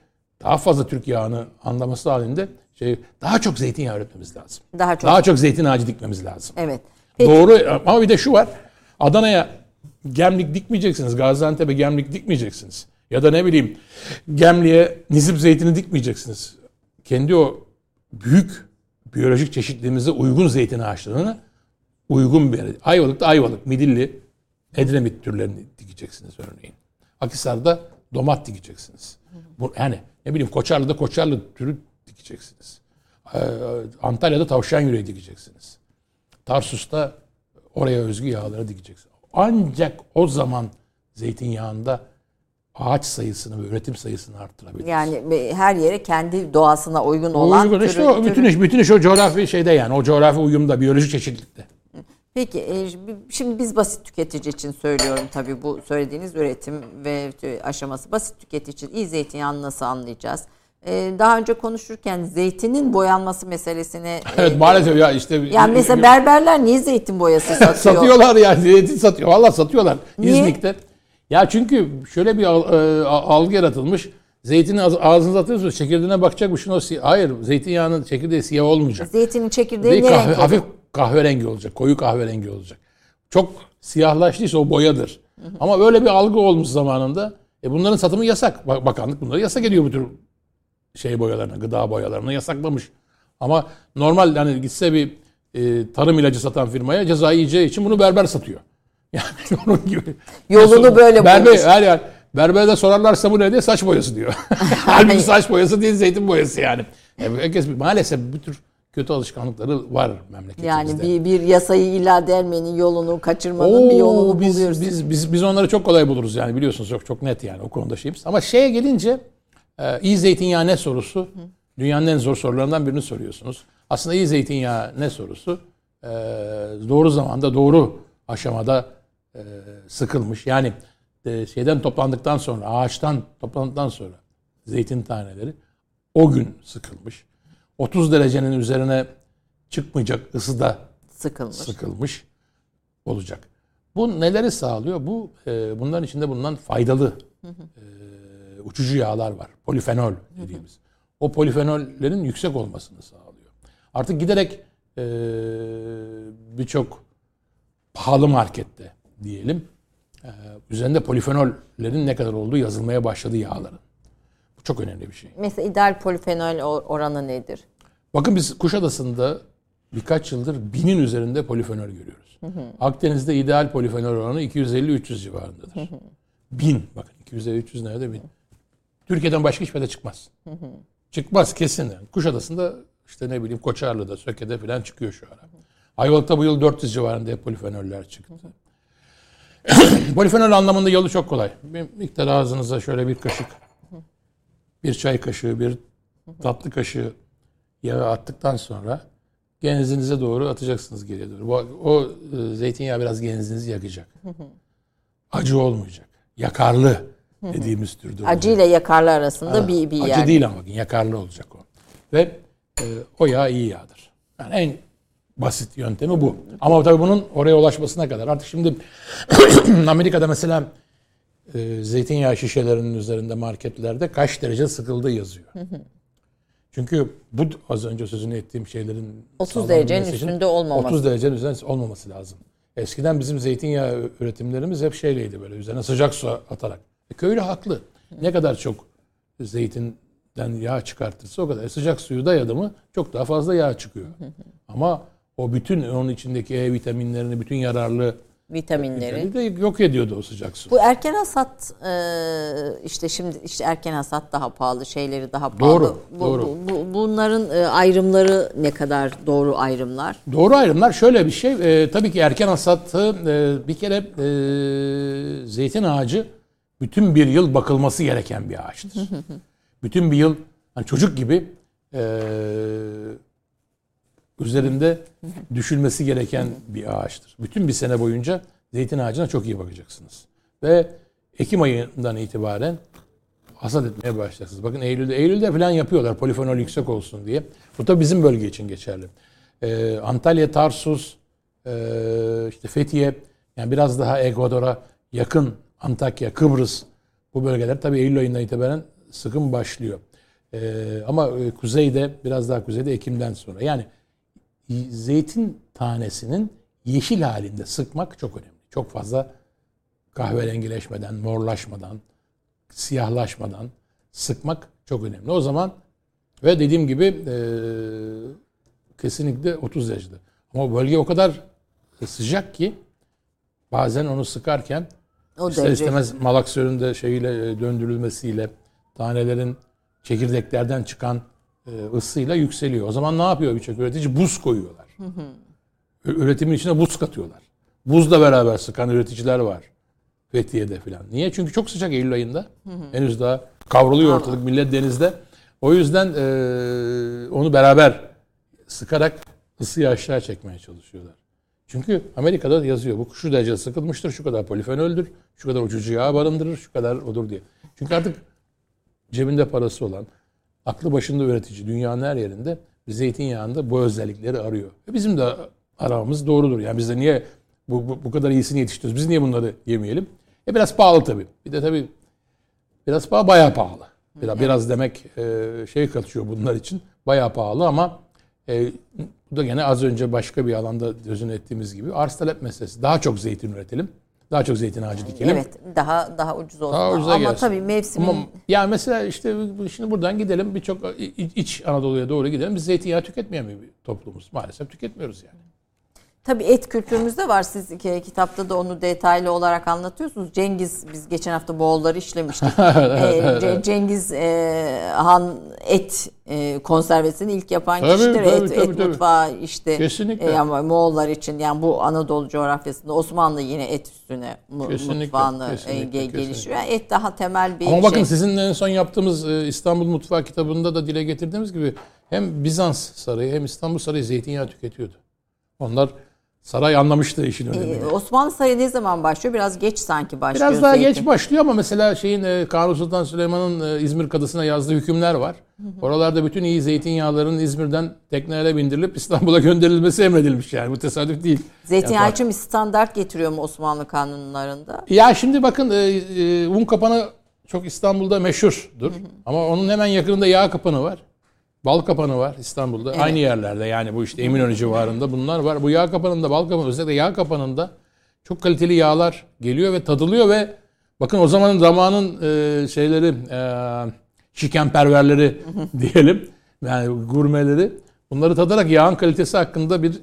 daha fazla Türk yağını anlaması halinde şey daha çok zeytinyağı üretmemiz lazım. Daha çok. Daha çok zeytin ağacı dikmemiz lazım. Evet. Peki. Doğru ama bir de şu var. Adana'ya gemlik dikmeyeceksiniz. Gaziantep'e gemlik dikmeyeceksiniz. Ya da ne bileyim Gemli'ye nizip zeytini dikmeyeceksiniz. Kendi o büyük biyolojik çeşitliliğimize uygun zeytin ağaçlarını uygun bir yere. Ayvalık'ta Ayvalık, Midilli, Edremit türlerini dikeceksiniz örneğin. Akhisar'da domat dikeceksiniz. Bu, yani ne bileyim Koçarlı'da Koçarlı türü dikeceksiniz. Ee, Antalya'da tavşan yüreği dikeceksiniz. Tarsus'ta oraya özgü yağları dikeceksiniz. Ancak o zaman zeytinyağında ağaç sayısını ve üretim sayısını arttırabiliriz. Yani her yere kendi doğasına uygun olan Uygun işte türü- o, bütün iş bütün iş o coğrafi şeyde yani o coğrafi uyumda biyolojik çeşitlilikte. Peki e, şimdi biz basit tüketici için söylüyorum tabii bu söylediğiniz üretim ve aşaması. Basit tüketici için iyi zeytinyağını nasıl anlayacağız? E, Daha önce konuşurken zeytinin boyanması meselesine... Evet e, maalesef ya işte Yani mesela berberler niye zeytin boyası satıyor? satıyorlar yani zeytin satıyor. Vallahi satıyorlar Niye? İznik'te. Ya çünkü şöyle bir e, algı yaratılmış. Zeytini ağz- ağzınıza atıyorsunuz çekirdeğine bakacakmışsın o Hayır zeytinyağının çekirdeği siyah olmayacak. Zeytinin çekirdeği Değil, ne kahve, renk hafif kahverengi olacak. Koyu kahverengi olacak. Çok siyahlaştıysa o boyadır. Ama böyle bir algı olmuş zamanında. E bunların satımı yasak. Bakanlık bunları yasak ediyor bu tür şey boyalarına, gıda boyalarına yasaklamış. Ama normal hani gitse bir e, tarım ilacı satan firmaya ceza yiyeceği için bunu berber satıyor. Yani onun gibi. Yolunu böyle berber, bulmuş. Her yer. Berberde sorarlarsa bu ne diye saç boyası diyor. Halbuki saç boyası değil zeytin boyası yani. yani herkes maalesef bu tür kötü alışkanlıkları var memleketimizde. Yani bir, bir yasayı ilan edermenin yolunu, kaçırmanın Oo, bir yolunu biz, buluyoruz. Biz, biz, biz onları çok kolay buluruz yani biliyorsunuz çok çok net yani o konuda şeyimiz. Ama şeye gelince e, iyi zeytinyağı ne sorusu dünyanın en zor sorularından birini soruyorsunuz. Aslında iyi zeytinyağı ne sorusu e, doğru zamanda doğru aşamada e, sıkılmış. Yani e, şeyden toplandıktan sonra ağaçtan toplandıktan sonra zeytin taneleri o gün sıkılmış. 30 derecenin üzerine çıkmayacak ısıda sıkılmış. sıkılmış olacak. Bu neleri sağlıyor? Bu e, bunların içinde bulunan faydalı e, uçucu yağlar var. Polifenol dediğimiz. O polifenollerin yüksek olmasını sağlıyor. Artık giderek e, birçok pahalı markette diyelim e, üzerinde polifenollerin ne kadar olduğu yazılmaya başladı yağların. Bu çok önemli bir şey. Mesela ideal polifenol oranı nedir? Bakın biz Kuşadası'nda birkaç yıldır binin üzerinde polifenol görüyoruz. Hı hı. Akdeniz'de ideal polifenol oranı 250-300 civarındadır. Hı hı. Bin. Bakın 250-300 nerede bin. Türkiye'den başka hiçbir yerde çıkmaz. Hı hı. Çıkmaz kesin. Yani. Kuşadası'nda işte ne bileyim Koçarlı'da, Söke'de falan çıkıyor şu ara. Ayvalık'ta bu yıl 400 civarında polifenoller çıktı. Polifenol anlamında yolu çok kolay. Bir miktar ağzınıza şöyle bir kaşık, bir çay kaşığı, bir tatlı kaşığı yağı attıktan sonra genzinize doğru atacaksınız geriye doğru. O, o e, zeytinyağı biraz genzinizi yakacak. Acı olmayacak. Yakarlı dediğimiz türde. Acı ile yakarlı arasında ha, bir, bir acı yer. Acı değil ama bakın yakarlı olacak o. Ve e, o yağ iyi yağdır. Yani en basit yöntemi bu. Ama tabii bunun oraya ulaşmasına kadar. Artık şimdi Amerika'da mesela e, zeytinyağı şişelerinin üzerinde marketlerde kaç derece sıkıldığı yazıyor. Çünkü bu az önce sözünü ettiğim şeylerin 30 derecenin üstünde olmaması. 30 derecenin üzerinde olmaması lazım. Eskiden bizim zeytinyağı üretimlerimiz hep şeyleydi böyle üzerine sıcak su atarak. E, köylü haklı. Ne kadar çok zeytinden yağ çıkartırsa o kadar. E, sıcak suyu dayadı mı çok daha fazla yağ çıkıyor. Ama o bütün onun içindeki E vitaminlerini, bütün yararlı vitaminleri de yok ediyordu o sıcak su. Bu erken hasat e, işte şimdi işte erken hasat daha pahalı, şeyleri daha pahalı. Doğru, bu, doğru. Bu, bu, bunların e, ayrımları ne kadar doğru ayrımlar? Doğru ayrımlar şöyle bir şey. E, tabii ki erken hasatı e, bir kere e, zeytin ağacı bütün bir yıl bakılması gereken bir ağaçtır. bütün bir yıl hani çocuk gibi e, üzerinde düşülmesi gereken bir ağaçtır. Bütün bir sene boyunca zeytin ağacına çok iyi bakacaksınız. Ve Ekim ayından itibaren hasat etmeye başlayacaksınız. Bakın Eylül'de, Eylül'de falan yapıyorlar polifenol yüksek olsun diye. Bu da bizim bölge için geçerli. Ee, Antalya, Tarsus, e, işte Fethiye, yani biraz daha Ekvador'a yakın Antakya, Kıbrıs bu bölgeler tabii Eylül ayından itibaren sıkım başlıyor. Ee, ama e, kuzeyde biraz daha kuzeyde Ekim'den sonra. Yani zeytin tanesinin yeşil halinde sıkmak çok önemli. Çok fazla kahverengileşmeden, morlaşmadan, siyahlaşmadan sıkmak çok önemli. O zaman ve dediğim gibi e, kesinlikle 30 derecede. Ama bölge o kadar sıcak ki bazen onu sıkarken o ister derece. istemez malaksörün şeyiyle e, döndürülmesiyle tanelerin çekirdeklerden çıkan e, ısıyla yükseliyor. O zaman ne yapıyor birçok üretici? Buz koyuyorlar. Hı hı. Üretimin içine buz katıyorlar. Buzla beraber sıkan üreticiler var. Fethiye'de falan. Niye? Çünkü çok sıcak Eylül ayında. Hı hı. Henüz daha kavruluyor ortalık millet denizde. O yüzden e, onu beraber sıkarak ısıyı aşağı çekmeye çalışıyorlar. Çünkü Amerika'da yazıyor bu şu derece sıkılmıştır, şu kadar polifenoldür, şu kadar uçucu yağ barındırır, şu kadar odur diye. Çünkü artık cebinde parası olan, aklı başında üretici dünyanın her yerinde zeytinyağında bu özellikleri arıyor. Ve bizim de aramamız doğrudur. Yani biz de niye bu, bu, bu kadar iyisini yetiştiriyoruz? Biz niye bunları yemeyelim? E biraz pahalı tabii. Bir de tabii biraz pahalı, bayağı pahalı. Biraz, biraz demek e, şey katıyor bunlar için. Bayağı pahalı ama E, bu da gene az önce başka bir alanda sözünü ettiğimiz gibi arz talep meselesi. Daha çok zeytin üretelim. Daha çok zeytin ağacı dikelim. Evet daha daha ucuz olsun. Daha ucuza Ama gelsin. tabii mevsimin Ama ya mesela işte şimdi buradan gidelim birçok iç Anadolu'ya doğru gidelim. Biz zeytinyağı tüketmeyen bir toplumuz. Maalesef tüketmiyoruz yani. Tabii et kültürümüzde var. Siz ki- kitapta da onu detaylı olarak anlatıyorsunuz. Cengiz biz geçen hafta Moğolları işlemiştik. Ee, Ce- Cengiz e, Han et e, konservesini ilk yapan Tabii, kişidir. tabii, et, tabii, et tabii. mutfağı işte Kesinlikle. e, ama Moğollar için yani bu Anadolu coğrafyasında Osmanlı yine et üstüne mu- Kesinlikle, mutfağını e, kesinlikle, kesinlikle. geliştiriyor. Yani et daha temel bir Ama bakın şey. sizin en son yaptığımız e, İstanbul Mutfağı kitabında da dile getirdiğimiz gibi hem Bizans sarayı hem İstanbul sarayı zeytinyağı tüketiyordu. Onlar saray anlamıştı işin önemini. Ee, Osmanlı sayı ne zaman başlıyor? Biraz geç sanki başlıyor. Biraz daha zeytin. geç başlıyor ama mesela şeyin e, Kanuni Sultan Süleyman'ın e, İzmir Kadısı'na yazdığı hükümler var. Oralarda bütün iyi zeytinyağların İzmir'den teknelere bindirilip İstanbul'a gönderilmesi emredilmiş yani. Bu tesadüf değil. Zeytinyağı Yani- için bir standart getiriyor mu Osmanlı kanunlarında? Ya şimdi bakın e, e, un kapanı çok İstanbul'da meşhurdur. Ama onun hemen yakınında yağ kapanı var. Bal kapanı var İstanbul'da. Aynı yerlerde yani bu işte Eminönü civarında bunlar var. Bu yağ kapanında, bal kapanı özellikle yağ kapanında çok kaliteli yağlar geliyor ve tadılıyor ve bakın o zamanın zamanın e, şeyleri e, şikenperverleri diyelim yani gurmeleri bunları tadarak yağın kalitesi hakkında bir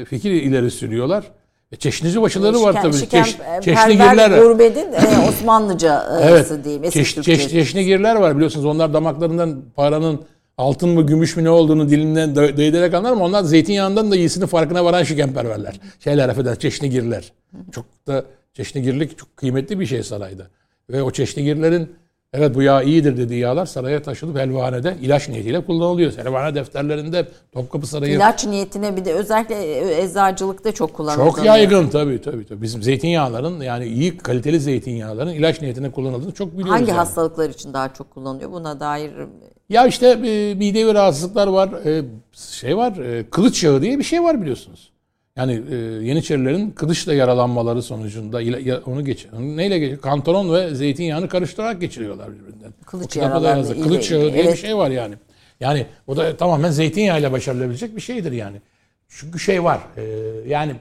e, fikir ileri sürüyorlar. E, çeşnici başıları var tabii. şiken- Çeş, perver çeşnigirler. Gurbedin e, Osmanlıcası Evet. diyeyim. Çeş, çeş, çeşnigirler var biliyorsunuz. Onlar damaklarından paranın altın mı gümüş mü ne olduğunu dilinden değdirerek anlar ama onlar zeytinyağından da iyisinin farkına varan şikenperverler. Şeyler affeder çeşnigirler. Çok da çeşnigirlik çok kıymetli bir şey sarayda. Ve o çeşnigirlerin evet bu yağ iyidir dediği yağlar saraya taşınıp helvanede ilaç niyetiyle kullanılıyor. Helvane defterlerinde Topkapı Sarayı İlaç niyetine bir de özellikle e, eczacılıkta çok kullanılıyor. çok yaygın tabii tabii. tabii. Bizim zeytinyağların yani iyi kaliteli zeytinyağların ilaç niyetine kullanıldığını çok biliyoruz. Hangi yani. hastalıklar için daha çok kullanılıyor? Buna dair Ya işte e, midevi rahatsızlıklar var. e, şey var. e, kılıç yağı diye bir şey var biliyorsunuz. Yani e, Yeniçerilerin kılıçla yaralanmaları sonucunda ila- ya- onu geç neyle geçiyor? Kantaron ve zeytinyağını karıştırarak geçiriyorlar birbirinden. Kılıç ile Kılıç yağı diye bir evet. şey var yani. Yani o da tamamen zeytinyağıyla başarılabilecek bir şeydir yani. Çünkü şey var. e, yani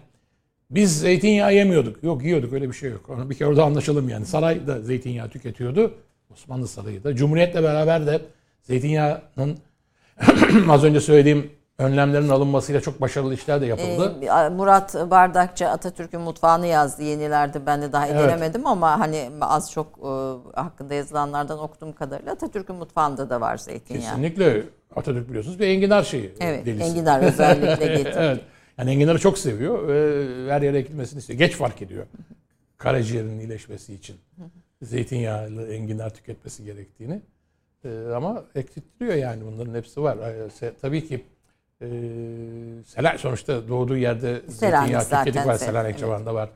biz zeytinyağı yemiyorduk. Yok yiyorduk öyle bir şey yok. Onu bir kere orada anlaşalım yani. Saray da zeytinyağı tüketiyordu. Osmanlı Sarayı da. Cumhuriyetle beraber de zeytinyağının az önce söylediğim önlemlerin alınmasıyla çok başarılı işler de yapıldı. e, Murat Bardakçı Atatürk'ün mutfağını yazdı yenilerde. Ben de daha Evet. ama hani az çok e, hakkında yazılanlardan okuduğum kadarıyla Atatürk'ün mutfağında da var zeytinyağı. Kesinlikle Atatürk biliyorsunuz bir enginar şeyi. Evet, delisi. enginar özellikle getirdi. evet. Yani enginarı çok seviyor ve her yere ekilmesini istiyor. Geç fark ediyor. Karaciğerinin iyileşmesi için zeytinyağlı enginar tüketmesi gerektiğini. Ee, ama eksiltiliyor yani bunların hepsi var. Ee, se- tabii ki e, Selanik sonuçta doğduğu yerde zeytinyağı tüketik var. Sel- Selanik evet. civarında var.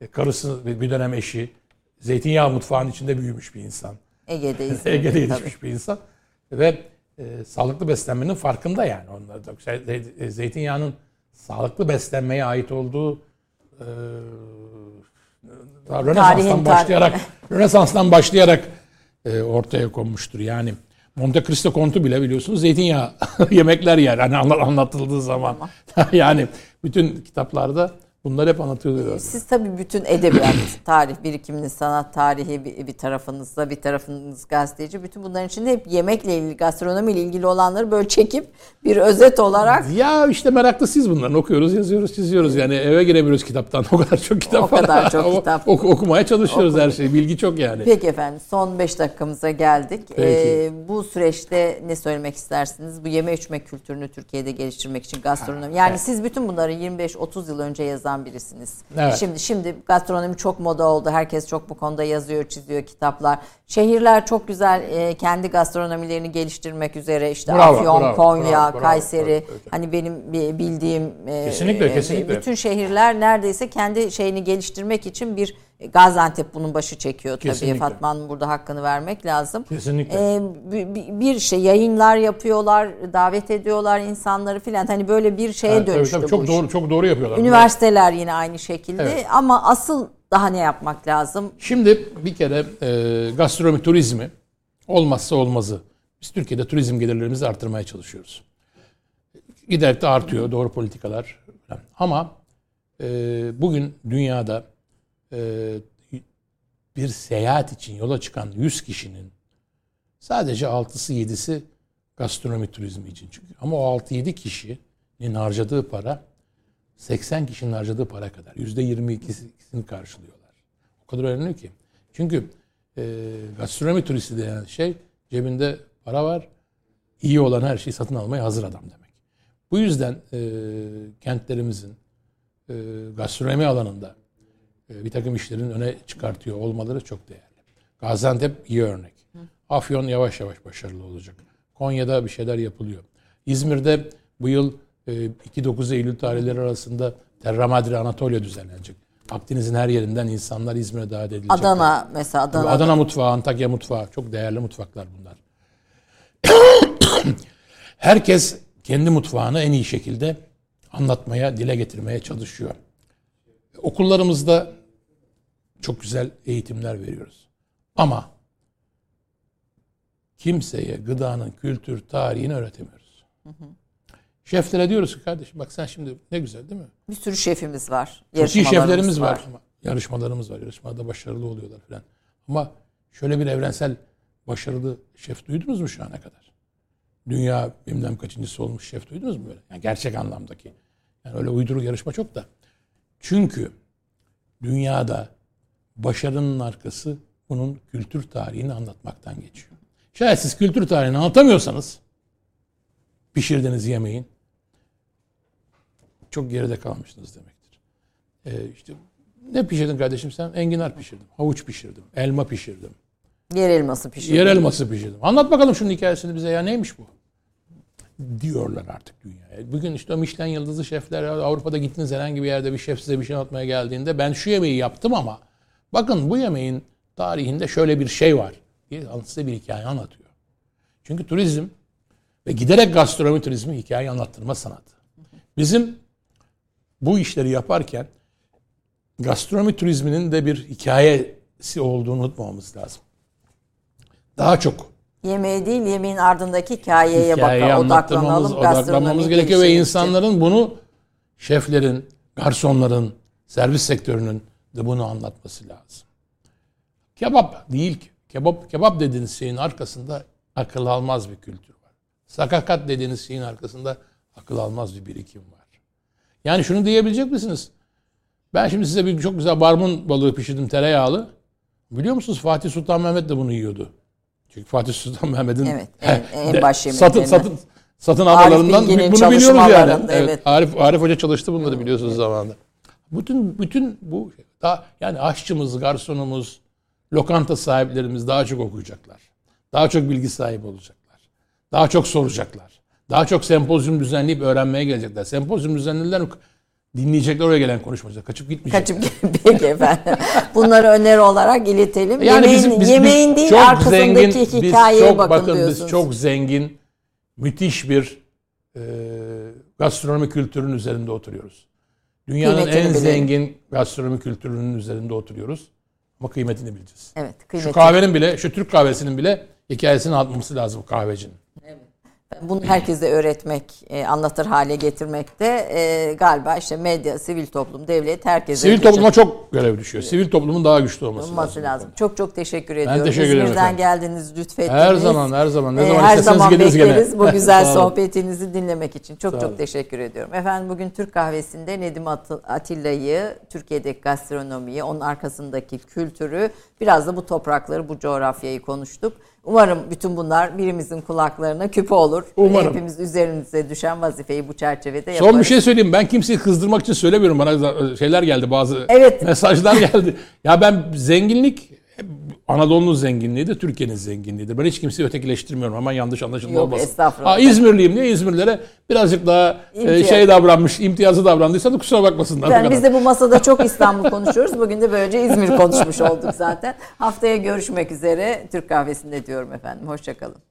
E, karısı bir dönem eşi zeytinyağı mutfağının içinde büyümüş bir insan. Ege'de İzmir'de Ege'de tabii. yetişmiş bir insan. Ve e, sağlıklı beslenmenin farkında yani. Onlar da şey, ze- zeytinyağının sağlıklı beslenmeye ait olduğu e, Rönesans'tan başlayarak Rönesans'tan başlayarak e, ortaya konmuştur. Yani Monte Cristo kontu bile biliyorsunuz zeytinyağı yemekler yer. Hani anla- anlatıldığı zaman. yani bütün kitaplarda bunlar hep anlatılıyor. Siz tabii bütün edebiyat, tarih birikiminiz, sanat tarihi bir, bir tarafınızda, bir tarafınız gazeteci. Bütün bunların içinde hep yemekle ilgili, gastronomiyle ilgili olanları böyle çekip bir özet olarak Ya işte meraklı siz bunların okuyoruz, yazıyoruz, çiziyoruz. Yani eve giremiyoruz kitaptan. O kadar çok kitap O var. kadar çok kitap. oku- okumaya çalışıyoruz her şeyi. Bilgi çok yani. Peki efendim son 5 dakikamıza geldik. Peki. Ee, bu süreçte ne söylemek istersiniz? Bu yeme içme kültürünü Türkiye'de geliştirmek için gastronomi. Yani siz bütün bunları 25-30 yıl önce yazan birisiniz. Evet. Şimdi şimdi gastronomi çok moda oldu. Herkes çok bu konuda yazıyor, çiziyor kitaplar. Şehirler çok güzel e, kendi gastronomilerini geliştirmek üzere işte Bravo, Afyon, bravo, Konya, bravo, bravo, Kayseri evet, evet. hani benim bi- bildiğim e, Kesinlikle, e, kesinlikle. bütün şehirler neredeyse kendi şeyini geliştirmek için bir Gaziantep bunun başı çekiyor tabii. Kesinlikle. Fatma'nın burada hakkını vermek lazım. Kesinlikle. Ee, bi- bi- bir şey yayınlar yapıyorlar, davet ediyorlar insanları filan. Hani böyle bir şeye Evet, tabii, dönüştü tabii, bu çok iş. doğru çok doğru yapıyorlar. Üniversiteler yine aynı şekilde Evet. ama asıl daha ne yapmak lazım? Şimdi bir kere e, gastronomi turizmi olmazsa olmazı. Biz Türkiye'de turizm gelirlerimizi artırmaya çalışıyoruz. giderek de artıyor doğru politikalar. Ama e, bugün dünyada e, bir seyahat için yola çıkan 100 kişinin sadece 6'sı 7'si gastronomi turizmi için çünkü. Ama o 6-7 kişinin harcadığı para 80 kişinin harcadığı para kadar. %22'sini karşılıyorlar. O kadar önemli ki. Çünkü e, gastronomi turisti denen şey cebinde para var. iyi olan her şeyi satın almaya hazır adam demek. Bu yüzden e, kentlerimizin e, gastronomi alanında bir takım işlerin öne çıkartıyor olmaları çok değerli. Gaziantep iyi örnek. Afyon yavaş yavaş başarılı olacak. Konya'da bir şeyler yapılıyor. İzmir'de bu yıl 2-9 Eylül tarihleri arasında Terra Madre Anatolia düzenlenecek. Akdeniz'in her yerinden insanlar İzmir'e davet edilecek. Adana mesela Adana. Adana mutfağı, Antakya mutfağı çok değerli mutfaklar bunlar. Herkes kendi mutfağını en iyi şekilde anlatmaya, dile getirmeye çalışıyor. Okullarımızda çok güzel eğitimler veriyoruz. Ama kimseye gıdanın kültür, tarihini öğretemiyoruz. Hı hı. Şeflere diyoruz ki kardeşim bak sen şimdi ne güzel değil mi? Bir sürü şefimiz var. Çok iyi şeflerimiz var. var. Yarışmalarımız var. Yarışmada başarılı oluyorlar falan. Ama şöyle bir evrensel başarılı şef duydunuz mu şu ana kadar? Dünya bilmem kaçıncısı olmuş şef duydunuz mu böyle? Yani gerçek anlamdaki. Yani öyle uyduruk yarışma çok da. Çünkü dünyada başarının arkası bunun kültür tarihini anlatmaktan geçiyor. Şayet siz kültür tarihini anlatamıyorsanız pişirdiğiniz yemeğin çok geride kalmışsınız demektir. Ee, işte ne pişirdin kardeşim sen? Enginar pişirdim, havuç pişirdim, elma pişirdim. Yer elması pişirdim. Yer elması pişirdim. Anlat bakalım şunun hikayesini bize ya neymiş bu? Diyorlar artık dünyaya. Bugün işte o Michelin yıldızı şefler Avrupa'da gittiniz herhangi bir yerde bir şef size bir şey anlatmaya geldiğinde ben şu yemeği yaptım ama bakın bu yemeğin tarihinde şöyle bir şey var diye size bir hikaye anlatıyor. Çünkü turizm ve giderek gastronomi turizmi hikaye anlattırma sanatı. Bizim bu işleri yaparken gastronomi turizminin de bir hikayesi olduğunu unutmamamız lazım. Daha çok yemeği değil yemeğin ardındaki hikayeye bakalım, odaklanalım. Odaklanmamız gerekiyor ve insanların için. bunu şeflerin, garsonların, servis sektörünün de bunu anlatması lazım. Kebap değil ki. Kebap, kebap dediğiniz şeyin arkasında akıl almaz bir kültür var. Sakakat dediğiniz şeyin arkasında akıl almaz bir birikim var. Yani şunu diyebilecek misiniz? Ben şimdi size bir çok güzel barbun balığı pişirdim tereyağlı. Biliyor musunuz Fatih Sultan Mehmet de bunu yiyordu. Çünkü Fatih Sultan Mehmet'in evet, en, en baş satın, satın, satın almalarından bunu biliyoruz yani. Evet. evet. Arif, Arif Hoca çalıştı bunları biliyorsunuz zamanında. Bütün bütün bu daha yani aşçımız, garsonumuz, lokanta sahiplerimiz daha çok okuyacaklar. Daha çok bilgi sahibi olacaklar. Daha çok soracaklar. Daha çok sempozyum düzenleyip öğrenmeye gelecekler. Sempozyum düzenliler dinleyecekler oraya gelen konuşmacılar. Kaçıp gitmeyecekler. Kaçıp peki efendim. Bunları öneri olarak iletelim. Yani yemeğin, biz, biz, yemeğin biz değil çok arkasındaki zengin, hikayeye çok, bakın, bakın diyorsunuz. Biz çok zengin, müthiş bir e, gastronomi kültürünün üzerinde oturuyoruz. Dünyanın kıymetini en bilelim. zengin gastronomi kültürünün üzerinde oturuyoruz. Ama kıymetini bileceğiz. Evet, kıymetini. Şu kahvenin bile, şu Türk kahvesinin bile hikayesini anlatması lazım kahvecinin. Bunu herkese öğretmek, e, anlatır hale getirmek de e, galiba işte medya, sivil toplum, devlet herkese... Sivil topluma çok görev düşüyor. Sivil toplumun daha güçlü olması, olması lazım. lazım. Çok çok teşekkür ediyorum. Ben teşekkür ederim. İzmir'den geldiniz, lütfettiniz. Her zaman, her zaman. Ne e, zaman her zaman bekleriz gene. bu güzel sohbetinizi dinlemek için. Çok çok teşekkür ediyorum. Efendim bugün Türk kahvesinde Nedim Atilla'yı, Türkiye'deki gastronomiyi, onun arkasındaki kültürü, biraz da bu toprakları, bu coğrafyayı konuştuk. Umarım bütün bunlar birimizin kulaklarına küpe olur. Umarım. Hepimiz üzerimize düşen vazifeyi bu çerçevede yaparız. Son bir şey söyleyeyim. Ben kimseyi kızdırmak için söylemiyorum. Bana şeyler geldi bazı evet. mesajlar geldi. ya ben zenginlik Anadolu'nun zenginliğidir, Türkiye'nin zenginliğidir. Ben hiç kimseyi ötekileştirmiyorum. Hemen yanlış anlaşılma Yok, olmasın. Estağfurullah. Ha, İzmirliyim diye İzmirlilere birazcık daha e, şey davranmış, imtiyazı davrandıysa da kusura bakmasınlar. Ben, biz de bu masada çok İstanbul konuşuyoruz. Bugün de böylece İzmir konuşmuş olduk zaten. Haftaya görüşmek üzere. Türk kahvesinde diyorum efendim. Hoşçakalın.